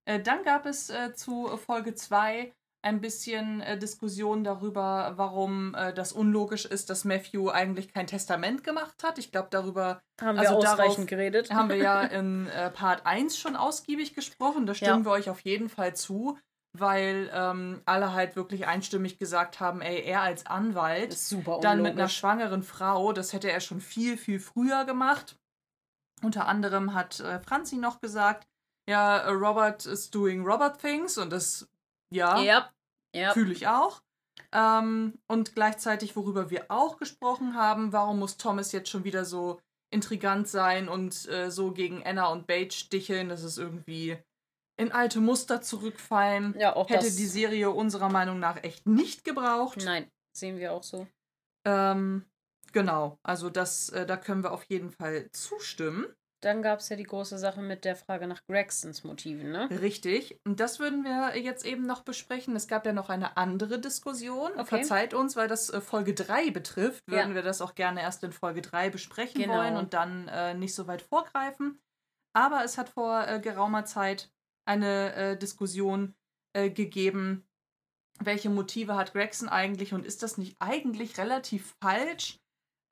Äh, dann gab es äh, zu Folge 2 ein bisschen äh, Diskussion darüber, warum äh, das unlogisch ist, dass Matthew eigentlich kein Testament gemacht hat. Ich glaube, darüber haben wir also ausreichend darauf geredet. haben wir ja [laughs] in äh, Part 1 schon ausgiebig gesprochen. Da stimmen Ja. wir euch auf jeden Fall zu, weil ähm, alle halt wirklich einstimmig gesagt haben, ey, er als Anwalt, dann mit einer schwangeren Frau, das hätte er schon viel, viel früher gemacht. Unter anderem hat äh, Franzi noch gesagt, ja, Robert is doing Robert things und das, ja, Ja, ja. fühle ich auch. Ähm, und gleichzeitig, worüber wir auch gesprochen haben, warum muss Thomas jetzt schon wieder so intrigant sein und äh, so gegen Anna und Bates sticheln, dass es irgendwie in alte Muster zurückfallen. Ja, auch Hätte das. die Serie unserer Meinung nach echt nicht gebraucht. Nein, sehen wir auch so. Ähm, genau, also das, äh, da können wir auf jeden Fall zustimmen. Dann gab es ja die große Sache mit der Frage nach Gregsons Motiven, ne? Richtig. Und das würden wir jetzt eben noch besprechen. Es gab ja noch eine andere Diskussion. Okay. Verzeiht uns, weil das äh, Folge 3 betrifft, würden Ja. wir das auch gerne erst in Folge 3 besprechen Genau. wollen und dann äh, nicht so weit vorgreifen. Aber es hat vor äh, geraumer Zeit eine äh, Diskussion äh, gegeben, welche Motive hat Gregson eigentlich und ist das nicht eigentlich relativ falsch,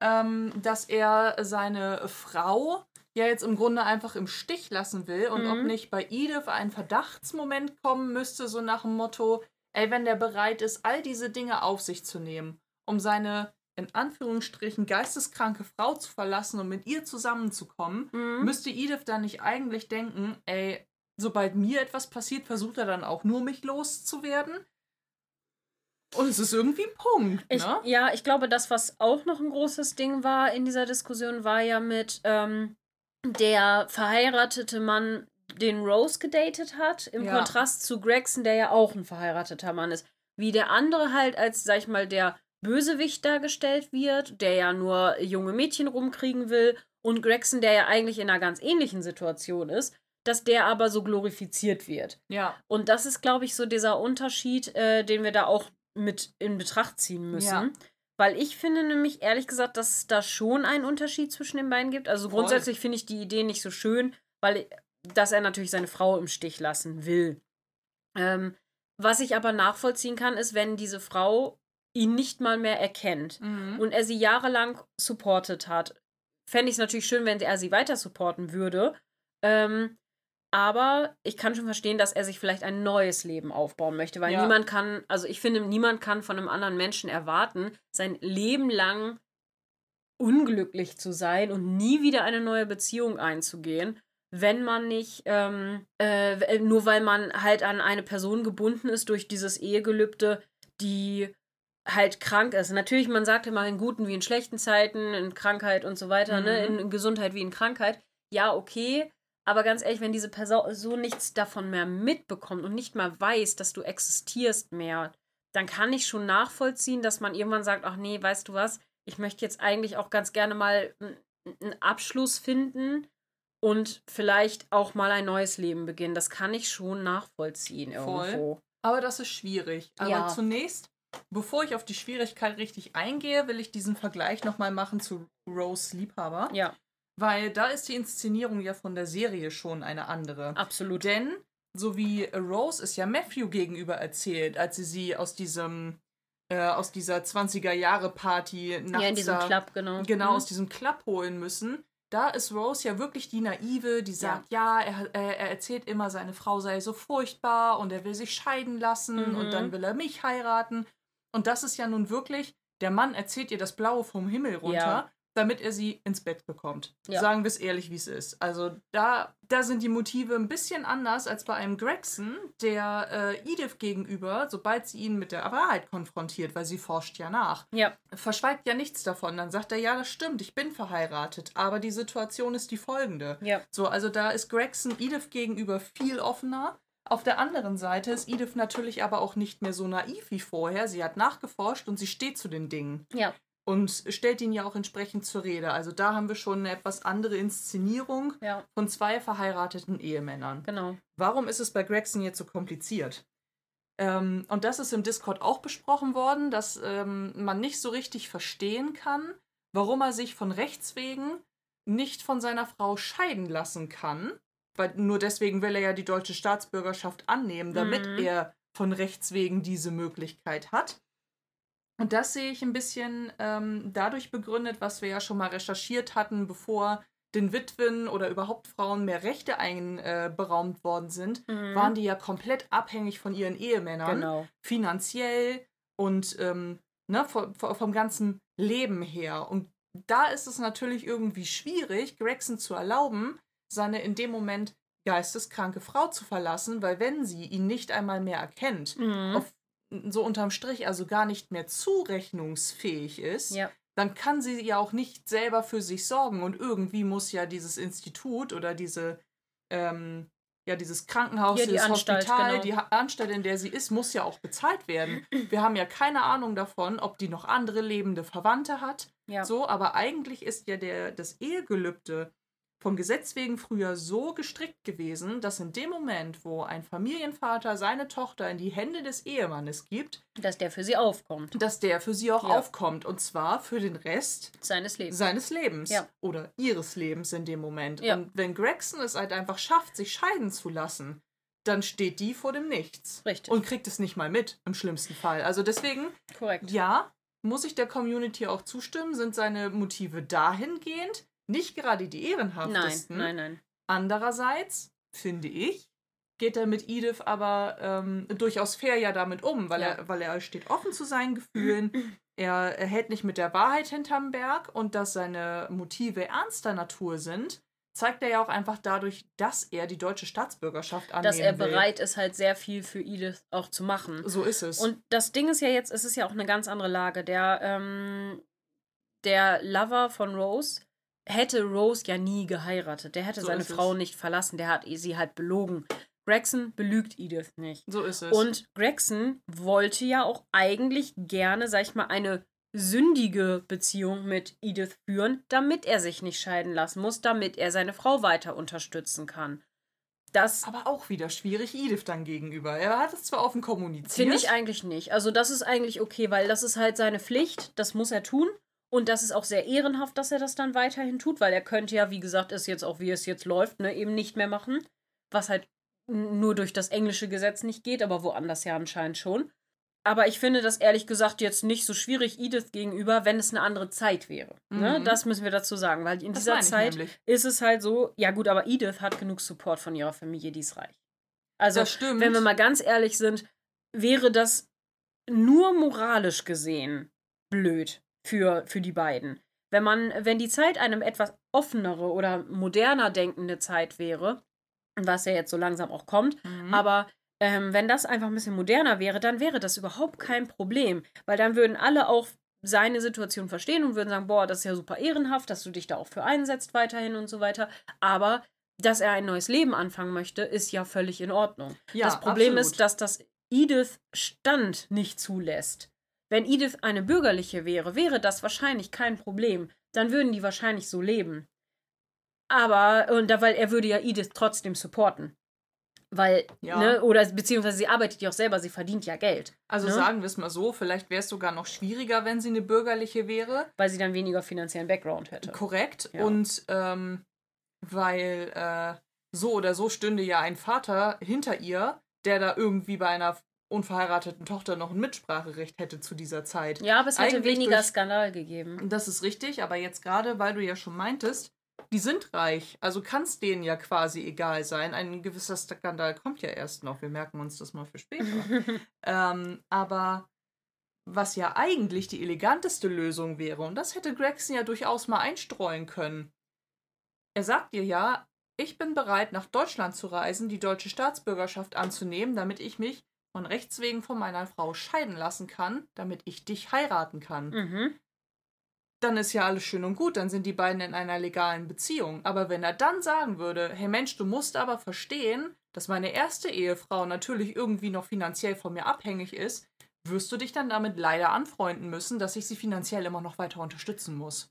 ähm, dass er seine Frau ja jetzt im Grunde einfach im Stich lassen will und Mhm. ob nicht bei Edith ein Verdachtsmoment kommen müsste, so nach dem Motto, ey, wenn der bereit ist, all diese Dinge auf sich zu nehmen, um seine in Anführungsstrichen geisteskranke Frau zu verlassen und mit ihr zusammenzukommen, Mhm. müsste Edith dann nicht eigentlich denken, ey, sobald mir etwas passiert, versucht er dann auch nur mich loszuwerden? Und es ist irgendwie ein Punkt, Ich, ne? ja, ich glaube, das, was auch noch ein großes Ding war in dieser Diskussion, war ja mit ähm, der verheiratete Mann, den Rose gedatet hat, im Ja. Kontrast zu Gregson, der ja auch ein verheirateter Mann ist. Wie der andere halt als, sag ich mal, der Bösewicht dargestellt wird, der ja nur junge Mädchen rumkriegen will, und Gregson, der ja eigentlich in einer ganz ähnlichen Situation ist, dass der aber so glorifiziert wird. Ja. Und das ist, glaube ich, so dieser Unterschied, äh, den wir da auch mit in Betracht ziehen müssen. Ja. Weil ich finde nämlich, ehrlich gesagt, dass es da schon einen Unterschied zwischen den beiden gibt. Also Voll. grundsätzlich finde ich die Idee nicht so schön, weil dass er natürlich seine Frau im Stich lassen will. Ähm, was ich aber nachvollziehen kann, ist, wenn diese Frau ihn nicht mal mehr erkennt Mhm. und er sie jahrelang supportet hat. Fände ich es natürlich schön, wenn er sie weiter supporten würde. Ähm, aber ich kann schon verstehen, dass er sich vielleicht ein neues Leben aufbauen möchte, weil Ja. niemand kann, also ich finde, niemand kann von einem anderen Menschen erwarten, sein Leben lang unglücklich zu sein und nie wieder eine neue Beziehung einzugehen, wenn man nicht, ähm, äh, nur weil man halt an eine Person gebunden ist durch dieses Ehegelübde, die halt krank ist. Natürlich, man sagt immer in guten wie in schlechten Zeiten, in Krankheit und so weiter, ne? Mhm. in Gesundheit wie in Krankheit. Ja, okay. Aber ganz ehrlich, wenn diese Person so nichts davon mehr mitbekommt und nicht mal weiß, dass du existierst mehr, dann kann ich schon nachvollziehen, dass man irgendwann sagt, ach nee, weißt du was, ich möchte jetzt eigentlich auch ganz gerne mal einen Abschluss finden und vielleicht auch mal ein neues Leben beginnen. Das kann ich schon nachvollziehen Voll. irgendwo. Aber das ist schwierig. Aber Ja. zunächst, bevor ich auf die Schwierigkeit richtig eingehe, will ich diesen Vergleich nochmal machen zu Rose Liebhaber. Ja, Weil da ist die Inszenierung ja von der Serie schon eine andere. absolut. Denn, so wie Rose es ja Matthew gegenüber erzählt, als sie sie aus diesem, äh, aus dieser 20er-Jahre-Party nachts Ja, in diesem da, Club, genau. genau Mhm. aus diesem Club holen müssen. Da ist Rose ja wirklich die Naive, die sagt, ja, er, er, er erzählt immer, seine Frau sei so furchtbar und er will sich scheiden lassen Mhm. und dann will er mich heiraten. Und das ist ja nun wirklich, der Mann erzählt ihr das Blaue vom Himmel runter, Ja. Damit er sie ins Bett bekommt. Ja. Sagen wir es ehrlich, wie es ist. Also da, da sind die Motive ein bisschen anders als bei einem Gregson, der äh, Edith gegenüber, sobald sie ihn mit der Wahrheit konfrontiert, weil sie forscht ja nach, Ja, verschweigt ja nichts davon. Dann sagt er, ja, das stimmt, ich bin verheiratet, aber die Situation ist die folgende. ja. So, also da ist Gregson Edith gegenüber viel offener. Auf der anderen Seite ist Edith natürlich aber auch nicht mehr so naiv wie vorher. Sie hat nachgeforscht und sie steht zu den Dingen Ja, und stellt ihn ja auch entsprechend zur Rede. Also da haben wir schon eine etwas andere Inszenierung ja, von zwei verheirateten Ehemännern. genau. Warum ist es bei Gregson jetzt so kompliziert? Ähm, und das ist im Discord auch besprochen worden, dass ähm, man nicht so richtig verstehen kann, warum er sich von Rechts wegen nicht von seiner Frau scheiden lassen kann. Weil nur deswegen will er ja die deutsche Staatsbürgerschaft annehmen, damit Mhm. er von Rechts wegen diese Möglichkeit hat. Und das sehe ich ein bisschen ähm, dadurch begründet, was wir ja schon mal recherchiert hatten, bevor den Witwen oder überhaupt Frauen mehr Rechte einberaumt äh, worden sind, mhm. waren die ja komplett abhängig von ihren Ehemännern. Genau. Finanziell und ähm, ne, vom, vom ganzen Leben her. Und da ist es natürlich irgendwie schwierig, Gregson zu erlauben, seine in dem Moment geisteskranke Frau zu verlassen, weil wenn sie ihn nicht einmal mehr erkennt, mhm. auf, so unterm Strich also gar nicht mehr zurechnungsfähig ist, ja dann kann sie ja auch nicht selber für sich sorgen. Und irgendwie muss ja dieses Institut oder diese, ähm, ja, dieses Krankenhaus, ja, dieses Anstalt, Hospital, genau. die Anstalt, in der sie ist, muss ja auch bezahlt werden. Wir haben ja keine Ahnung davon, ob die noch andere lebende Verwandte hat. Ja. So, aber eigentlich ist ja der, das Ehegelübde vom Gesetz wegen früher so gestrickt gewesen, dass in dem Moment, wo ein Familienvater seine Tochter in die Hände des Ehemannes gibt, dass der für sie aufkommt. Dass der für sie auch ja. aufkommt. Und zwar für den Rest seines Lebens. Seines Lebens. Ja. Oder ihres Lebens in dem Moment. Ja. Und wenn Gregson es halt einfach schafft, sich scheiden zu lassen, dann steht die vor dem Nichts. Richtig. Und kriegt es nicht mal mit, im schlimmsten Fall. Also deswegen, Korrekt. ja, muss ich der Community auch zustimmen, sind seine Motive dahingehend, nicht gerade die ehrenhaftesten. Nein, nein, nein. Andererseits, finde ich, geht er mit Edith aber ähm, durchaus fair ja damit um, weil, ja. er, weil er steht offen zu seinen Gefühlen. [clears throat] er, er hält nicht mit der Wahrheit hinterm Berg und dass seine Motive ernster Natur sind, zeigt er ja auch einfach dadurch, dass er die deutsche Staatsbürgerschaft annehmen Dass er bereit will. ist, halt sehr viel für Edith auch zu machen. So ist es. Und das Ding ist ja jetzt, es ist ja auch eine ganz andere Lage. Der, ähm, der Lover von Rose hätte Rose ja nie geheiratet. Der hätte so seine Frau es. nicht verlassen. Der hat sie halt belogen. Gregson belügt Edith nicht. So ist es. Und Gregson wollte ja auch eigentlich gerne, sag ich mal, eine sündige Beziehung mit Edith führen, damit er sich nicht scheiden lassen muss, damit er seine Frau weiter unterstützen kann. Das aber auch wieder schwierig Edith dann gegenüber. Er hat es zwar offen kommuniziert. Finde ich eigentlich nicht. Also das ist eigentlich okay, weil das ist halt seine Pflicht, das muss er tun. Und das ist auch sehr ehrenhaft, dass er das dann weiterhin tut, weil er könnte ja, wie gesagt, es jetzt auch, wie es jetzt läuft, ne, eben nicht mehr machen. Was halt nur durch das englische Gesetz nicht geht, aber woanders ja anscheinend schon. Aber ich finde das ehrlich gesagt jetzt nicht so schwierig Edith gegenüber, wenn es eine andere Zeit wäre. Ne? Mhm. Ne? Das müssen wir dazu sagen, weil in das dieser Zeit nämlich. ist es halt so, ja gut, aber Edith hat genug Support von ihrer Familie, die ist reich. Also, wenn wir mal ganz ehrlich sind, wäre das nur moralisch gesehen blöd, für, für die beiden. Wenn man, wenn die Zeit einem etwas offenere oder moderner denkende Zeit wäre, was ja jetzt so langsam auch kommt, mhm. aber ähm, wenn das einfach ein bisschen moderner wäre, dann wäre das überhaupt kein Problem, weil dann würden alle auch seine Situation verstehen und würden sagen, boah, das ist ja super ehrenhaft, dass du dich da auch für einsetzt weiterhin und so weiter, aber dass er ein neues Leben anfangen möchte, ist ja völlig in Ordnung. Ja, das Problem absolut. ist, dass das Edith Stand nicht zulässt. Wenn Edith eine bürgerliche wäre, wäre das wahrscheinlich kein Problem. Dann würden die wahrscheinlich so leben. Aber, und da, weil er würde ja Edith trotzdem supporten. Weil, ja. ne, oder beziehungsweise sie arbeitet ja auch selber, sie verdient ja Geld. Also ne? sagen wir es mal so, vielleicht wäre es sogar noch schwieriger, wenn sie eine bürgerliche wäre. Weil sie dann weniger finanziellen Background hätte. Korrekt. Ja. Und ähm, weil äh, so oder so stünde ja ein Vater hinter ihr, der da irgendwie bei einer unverheirateten Tochter noch ein Mitspracherecht hätte zu dieser Zeit. Ja, aber es hätte Eigentlich weniger durch, Skandal gegeben. Das ist richtig, aber jetzt gerade, weil du ja schon meintest, die sind reich, also kann es denen ja quasi egal sein. Ein gewisser Skandal kommt ja erst noch, wir merken uns das mal für später. [laughs] ähm, aber was ja eigentlich die eleganteste Lösung wäre, und das hätte Gregson ja durchaus mal einstreuen können. Er sagt dir ja, ich bin bereit, nach Deutschland zu reisen, die deutsche Staatsbürgerschaft anzunehmen, damit ich mich von Rechts wegen von meiner Frau scheiden lassen kann, damit ich dich heiraten kann. Mhm. Dann ist ja alles schön und gut, dann sind die beiden in einer legalen Beziehung. Aber wenn er dann sagen würde, hey Mensch, du musst aber verstehen, dass meine erste Ehefrau natürlich irgendwie noch finanziell von mir abhängig ist, wirst du dich dann damit leider anfreunden müssen, dass ich sie finanziell immer noch weiter unterstützen muss.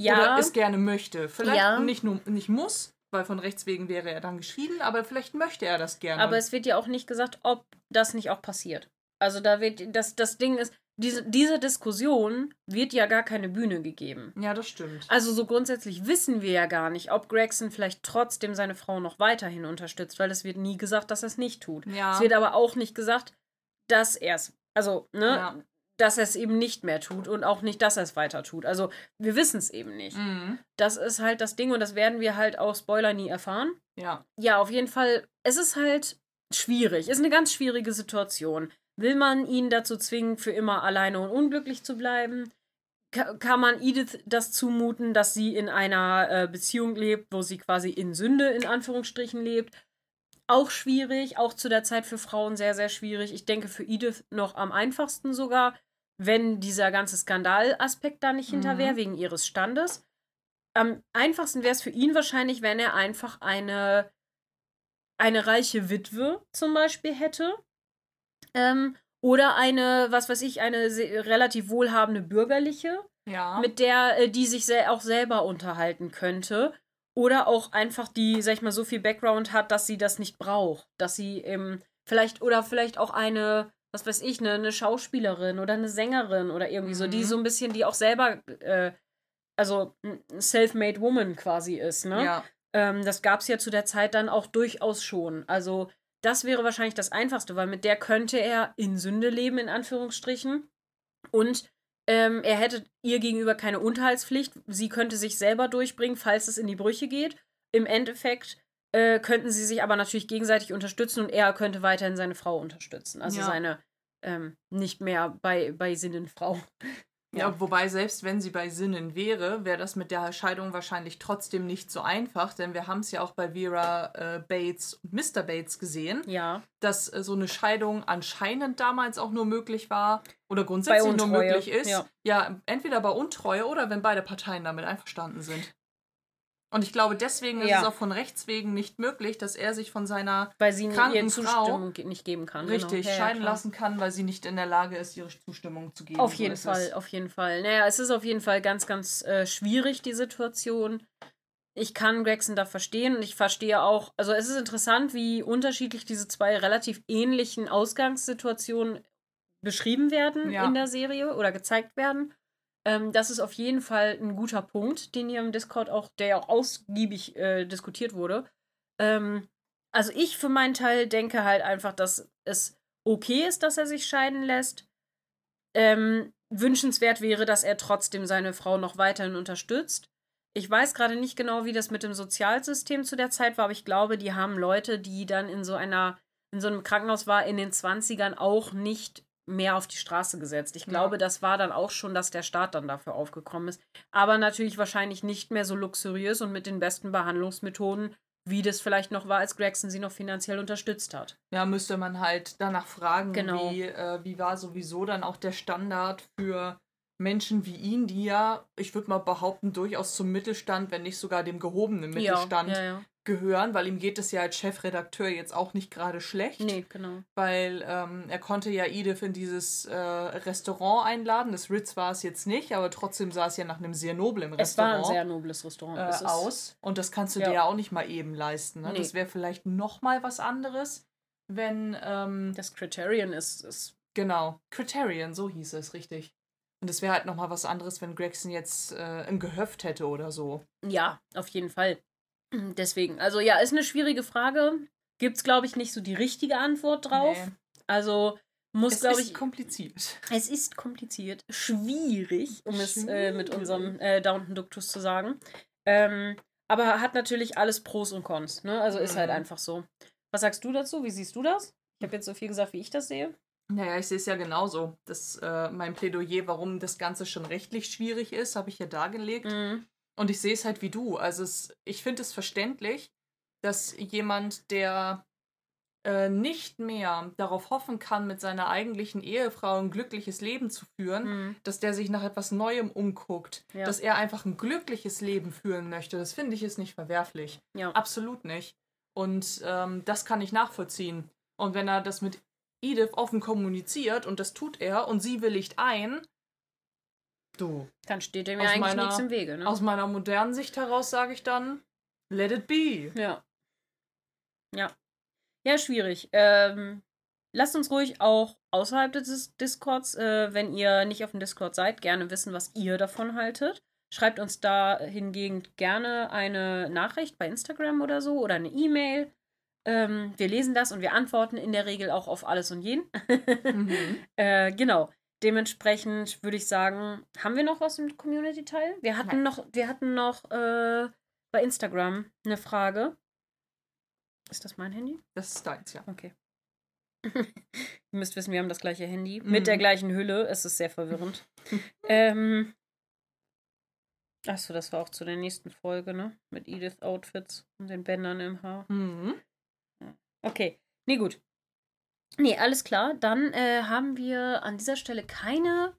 Ja. Oder es gerne möchte. Vielleicht ja. nicht nur nicht muss, weil von rechts wegen wäre er dann geschieden, aber vielleicht möchte er das gerne. Aber es wird ja auch nicht gesagt, ob das nicht auch passiert. Also da wird, das, das Ding ist, diese, diese Diskussion wird ja gar keine Bühne gegeben. Ja, das stimmt. Also so grundsätzlich wissen wir ja gar nicht, ob Gregson vielleicht trotzdem seine Frau noch weiterhin unterstützt, weil es wird nie gesagt, dass er es nicht tut. Ja. Es wird aber auch nicht gesagt, dass er es, also, ne, Ja. Dass er es eben nicht mehr tut und auch nicht, dass er es weiter tut. Also wir wissen es eben nicht. Mhm. Das ist halt das Ding und das werden wir halt auch Spoiler nie erfahren. Ja. Ja, auf jeden Fall, es ist halt schwierig. Ist eine ganz schwierige Situation. Will man ihn dazu zwingen, für immer alleine und unglücklich zu bleiben? Ka kann man Edith das zumuten, dass sie in einer äh, Beziehung lebt, wo sie quasi in Sünde in Anführungsstrichen lebt? Auch schwierig, auch zu der Zeit für Frauen sehr, sehr schwierig. Ich denke für Edith noch am einfachsten sogar, wenn dieser ganze Skandalaspekt da nicht hinter Mhm. wäre, wegen ihres Standes. Am einfachsten wäre es für ihn wahrscheinlich, wenn er einfach eine, eine reiche Witwe zum Beispiel hätte. Ähm, oder eine, was weiß ich, eine relativ wohlhabende bürgerliche, Ja. mit der äh, die sich auch selber unterhalten könnte. Oder auch einfach die, sag ich mal, so viel Background hat, dass sie das nicht braucht. Dass sie ähm, vielleicht, oder vielleicht auch eine, was weiß ich, eine, eine Schauspielerin oder eine Sängerin oder irgendwie so, die Mhm. so ein bisschen, die auch selber, äh, also self-made woman quasi ist, ne? ja. Ähm, das gab es ja zu der Zeit dann auch durchaus schon. Also, das wäre wahrscheinlich das Einfachste, weil mit der könnte er in Sünde leben, in Anführungsstrichen. Und ähm, er hätte ihr gegenüber keine Unterhaltspflicht. Sie könnte sich selber durchbringen, falls es in die Brüche geht. Im Endeffekt äh, könnten sie sich aber natürlich gegenseitig unterstützen und er könnte weiterhin seine Frau unterstützen. Also Ja. seine ähm, nicht mehr bei, bei Sinnen Frau. Ja, wobei selbst wenn sie bei Sinnen wäre, wäre das mit der Scheidung wahrscheinlich trotzdem nicht so einfach, denn wir haben es ja auch bei Vera äh, Bates und Mr. Bates gesehen, Ja. dass äh, so eine Scheidung anscheinend damals auch nur möglich war oder grundsätzlich nur möglich ist. ja. ja, entweder bei Untreue oder wenn beide Parteien damit einverstanden sind. Und ich glaube, deswegen ist Ja. es auch von Rechts wegen nicht möglich, dass er sich von seiner Weil sie Kranken Frau nicht geben kann. richtig genau. Ja, ja, scheiden klar. lassen kann, weil sie nicht in der Lage ist, ihre Zustimmung zu geben. Auf So jeden ist Fall, es. auf jeden Fall. Naja, es ist auf jeden Fall ganz, ganz äh, schwierig, die Situation. Ich kann Gregson da verstehen und ich verstehe auch, also es ist interessant, wie unterschiedlich diese zwei relativ ähnlichen Ausgangssituationen beschrieben werden Ja. in der Serie oder gezeigt werden. Ähm, das ist auf jeden Fall ein guter Punkt, den hier im Discord auch, der ja auch ausgiebig äh, diskutiert wurde. Ähm, also ich für meinen Teil denke halt einfach, dass es okay ist, dass er sich scheiden lässt ähm, wünschenswert wäre, dass er trotzdem seine Frau noch weiterhin unterstützt. Ich weiß gerade nicht genau, wie das mit dem Sozialsystem zu der Zeit war, aber ich glaube, die haben Leute, die dann in so einer, in so einem Krankenhaus war, in den 20ern auch nicht mehr auf die Straße gesetzt. Ich Ja. glaube, das war dann auch schon, dass der Staat dann dafür aufgekommen ist. Aber natürlich wahrscheinlich nicht mehr so luxuriös und mit den besten Behandlungsmethoden, wie das vielleicht noch war, als Gregson sie noch finanziell unterstützt hat. Ja, müsste man halt danach fragen, Genau. wie, äh, wie war sowieso dann auch der Standard für Menschen wie ihn, die ja, ich würde mal behaupten, durchaus zum Mittelstand, wenn nicht sogar dem gehobenen Mittelstand Ja, ja, ja. Gehören, weil ihm geht es ja als Chefredakteur jetzt auch nicht gerade schlecht, Nee, genau. weil ähm, er konnte ja Edith in dieses äh, Restaurant einladen. Das Ritz war es jetzt nicht, aber trotzdem sah es ja nach einem sehr noblen Es war Restaurant ein sehr nobles Restaurant. äh, Es aus. Und das kannst du Ja. dir ja auch nicht mal eben leisten. Ne? Nee. Das wäre vielleicht noch mal was anderes, wenn ähm, Das Criterion ist, ist Genau, Criterion, so hieß es, richtig. Und es wäre halt nochmal was anderes, wenn Gregson jetzt äh, ein Gehöft hätte oder so. ja, auf jeden Fall. Deswegen, also ja, ist eine schwierige Frage. Gibt es, glaube ich, nicht so die richtige Antwort drauf. Nee. Also muss, Es glaube ist ich. kompliziert. Es ist kompliziert, schwierig, um es äh, mit Schwierig. unserem äh, Downton Duktus zu sagen. Ähm, aber hat natürlich alles Pros und Cons. Ne? Also ist halt Mhm. einfach so. Was sagst du dazu? Wie siehst du das? Ich habe jetzt so viel gesagt, wie ich das sehe. Naja, ich sehe es ja genauso. Das, äh, mein Plädoyer, warum das Ganze schon rechtlich schwierig ist, habe ich ja dargelegt. Mhm. Und ich sehe es halt wie du. Also es, ich finde es verständlich, dass jemand, der äh, nicht mehr darauf hoffen kann, mit seiner eigentlichen Ehefrau ein glückliches Leben zu führen, Mhm. dass der sich nach etwas Neuem umguckt, Ja. dass er einfach ein glückliches Leben führen möchte. Das finde ich ist nicht verwerflich. Ja. Absolut nicht. Und ähm, das kann ich nachvollziehen. Und wenn er das mit Edith offen kommuniziert und das tut er und sie willigt ein, du, Dann steht dem ja eigentlich meiner- nichts im Wege. Ne? aus meiner modernen Sicht heraus sage ich dann, let it be. Ja. Ja. Ja, schwierig. Ähm, lasst uns ruhig auch außerhalb des Discords, äh, wenn ihr nicht auf dem Discord seid, gerne wissen, was ihr davon haltet. Schreibt uns da hingegen gerne eine Nachricht bei Instagram oder so oder eine E-Mail. Ähm, wir lesen das und wir antworten in der Regel auch auf alles und jeden. mhm. [laughs] äh, genau. Dementsprechend würde ich sagen, haben wir noch was im Community-Teil? Wir hatten Nein. noch, wir hatten noch äh, bei Instagram eine Frage. Ist das mein Handy? Das ist deins, ja. Okay. [laughs] Ihr müsst wissen, wir haben das gleiche Handy. Mhm. Mit der gleichen Hülle. Es ist sehr verwirrend. [laughs] ähm. Achso, das war auch zu der nächsten Folge, ne? Mit Edith Outfits und den Bändern im Haar. Mhm. Okay. Nee, gut. Nee, alles klar. Dann äh, haben wir an dieser Stelle keine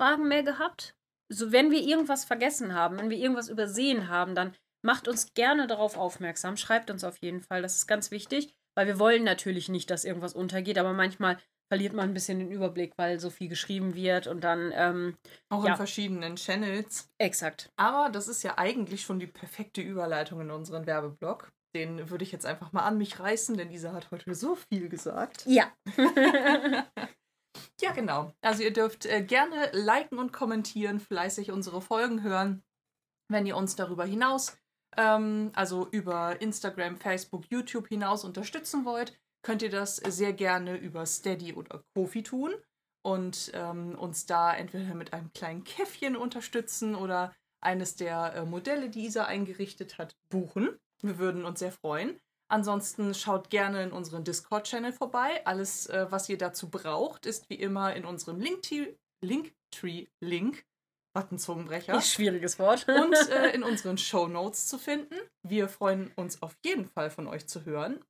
Fragen mehr gehabt. So, wenn wir irgendwas vergessen haben, wenn wir irgendwas übersehen haben, dann macht uns gerne darauf aufmerksam. Schreibt uns auf jeden Fall. Das ist ganz wichtig, weil wir wollen natürlich nicht, dass irgendwas untergeht, aber manchmal verliert man ein bisschen den Überblick, weil so viel geschrieben wird und dann. Ähm, Auch ja. in verschiedenen Channels. Exakt. Aber das ist ja eigentlich schon die perfekte Überleitung in unseren Werbeblock. Den würde ich jetzt einfach mal an mich reißen, denn dieser hat heute so viel gesagt. Ja. [laughs] ja, genau. Also ihr dürft äh, gerne liken und kommentieren, fleißig unsere Folgen hören. Wenn ihr uns darüber hinaus, ähm, also über Instagram, Facebook, YouTube hinaus unterstützen wollt, könnt ihr das sehr gerne über Steady oder Kofi tun und ähm, uns da entweder mit einem kleinen Käffchen unterstützen oder eines der äh, Modelle, die Isa eingerichtet hat, buchen. Wir würden uns sehr freuen. Ansonsten schaut gerne in unseren Discord-Channel vorbei. Alles, äh, was ihr dazu braucht, ist wie immer in unserem Linktree-Link. Wattenzungenbrecher. Schwieriges Wort. und [laughs] äh, in unseren Show Notes zu finden. Wir freuen uns auf jeden Fall von euch zu hören.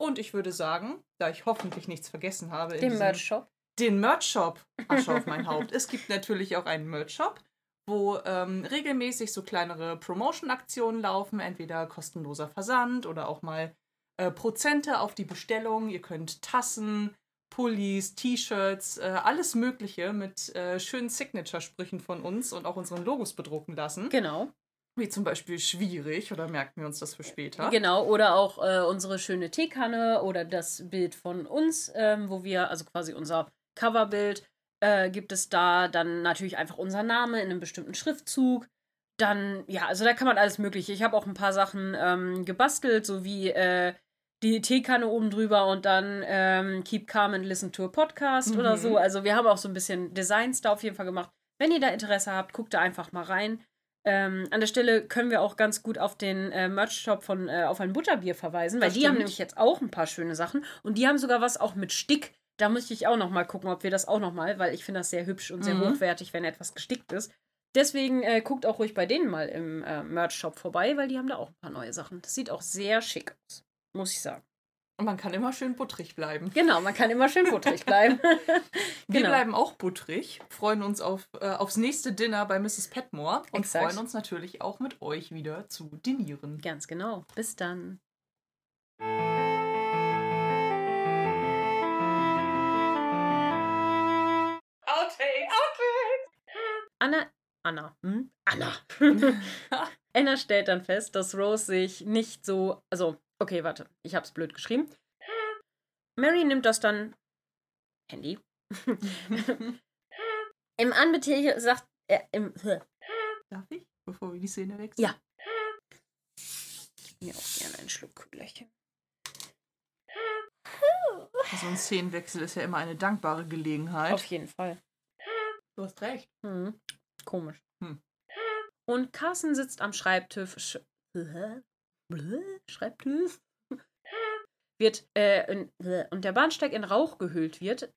Und ich würde sagen, da ich hoffentlich nichts vergessen habe. Den Merch-Shop. Den Merch-Shop. Asche auf mein Haupt. Es gibt natürlich auch einen Merch-Shop wo ähm, regelmäßig so kleinere Promotion-Aktionen laufen, entweder kostenloser Versand oder auch mal äh, Prozente auf die Bestellung. Ihr könnt Tassen, Pullis, T-Shirts, äh, alles Mögliche mit äh, schönen Signature-Sprüchen von uns und auch unseren Logos bedrucken lassen. Genau. Wie zum Beispiel schwierig oder merken wir uns das für später? Genau, oder auch äh, unsere schöne Teekanne oder das Bild von uns, ähm, wo wir, also quasi unser Coverbild, äh, gibt es da dann natürlich einfach unser Name in einem bestimmten Schriftzug. Dann, ja, also da kann man alles Mögliche. Ich habe auch ein paar Sachen ähm, gebastelt, so wie äh, die Teekanne oben drüber und dann ähm, Keep Calm and Listen to a Podcast mhm. oder so. Also wir haben auch so ein bisschen Designs da auf jeden Fall gemacht. Wenn ihr da Interesse habt, guckt da einfach mal rein. Ähm, an der Stelle können wir auch ganz gut auf den äh, Merch-Shop von äh, Auf ein Butterbier verweisen, weil das die stimmt. haben nämlich jetzt auch ein paar schöne Sachen und die haben sogar was auch mit Stick da möchte ich auch noch mal gucken, ob wir das auch noch mal, weil ich finde das sehr hübsch und sehr mhm. hochwertig, wenn etwas gestickt ist. Deswegen äh, guckt auch ruhig bei denen mal im äh, Merch-Shop vorbei, weil die haben da auch ein paar neue Sachen. Das sieht auch sehr schick aus, muss ich sagen. Und man kann immer schön buttrig bleiben. Genau, man kann immer schön buttrig [laughs] bleiben. [laughs] Wir genau. bleiben auch buttrig, freuen uns auf, äh, aufs nächste Dinner bei Mrs. Petmore und Exakt. freuen uns natürlich auch mit euch wieder zu dinieren. Ganz genau. Bis dann. Anna. Anna. Hm? Anna. [laughs] Anna stellt dann fest, dass Rose sich nicht so. Also, okay, warte. Ich hab's blöd geschrieben. Mary nimmt das dann. Handy. [laughs] Im Anbetracht sagt er. Im, [laughs] Darf ich, bevor wir die Szene wechseln? Ja. Ich mir auch gerne einen Schluck Kühlerchen. So ein Szenenwechsel ist ja immer eine dankbare Gelegenheit. Auf jeden Fall. Du hast recht. Hm. Komisch. Hm. Und Carsten sitzt am Schreibtisch. Sch Schreibtisch? Wird, äh, in, und der Bahnsteig in Rauch gehüllt wird.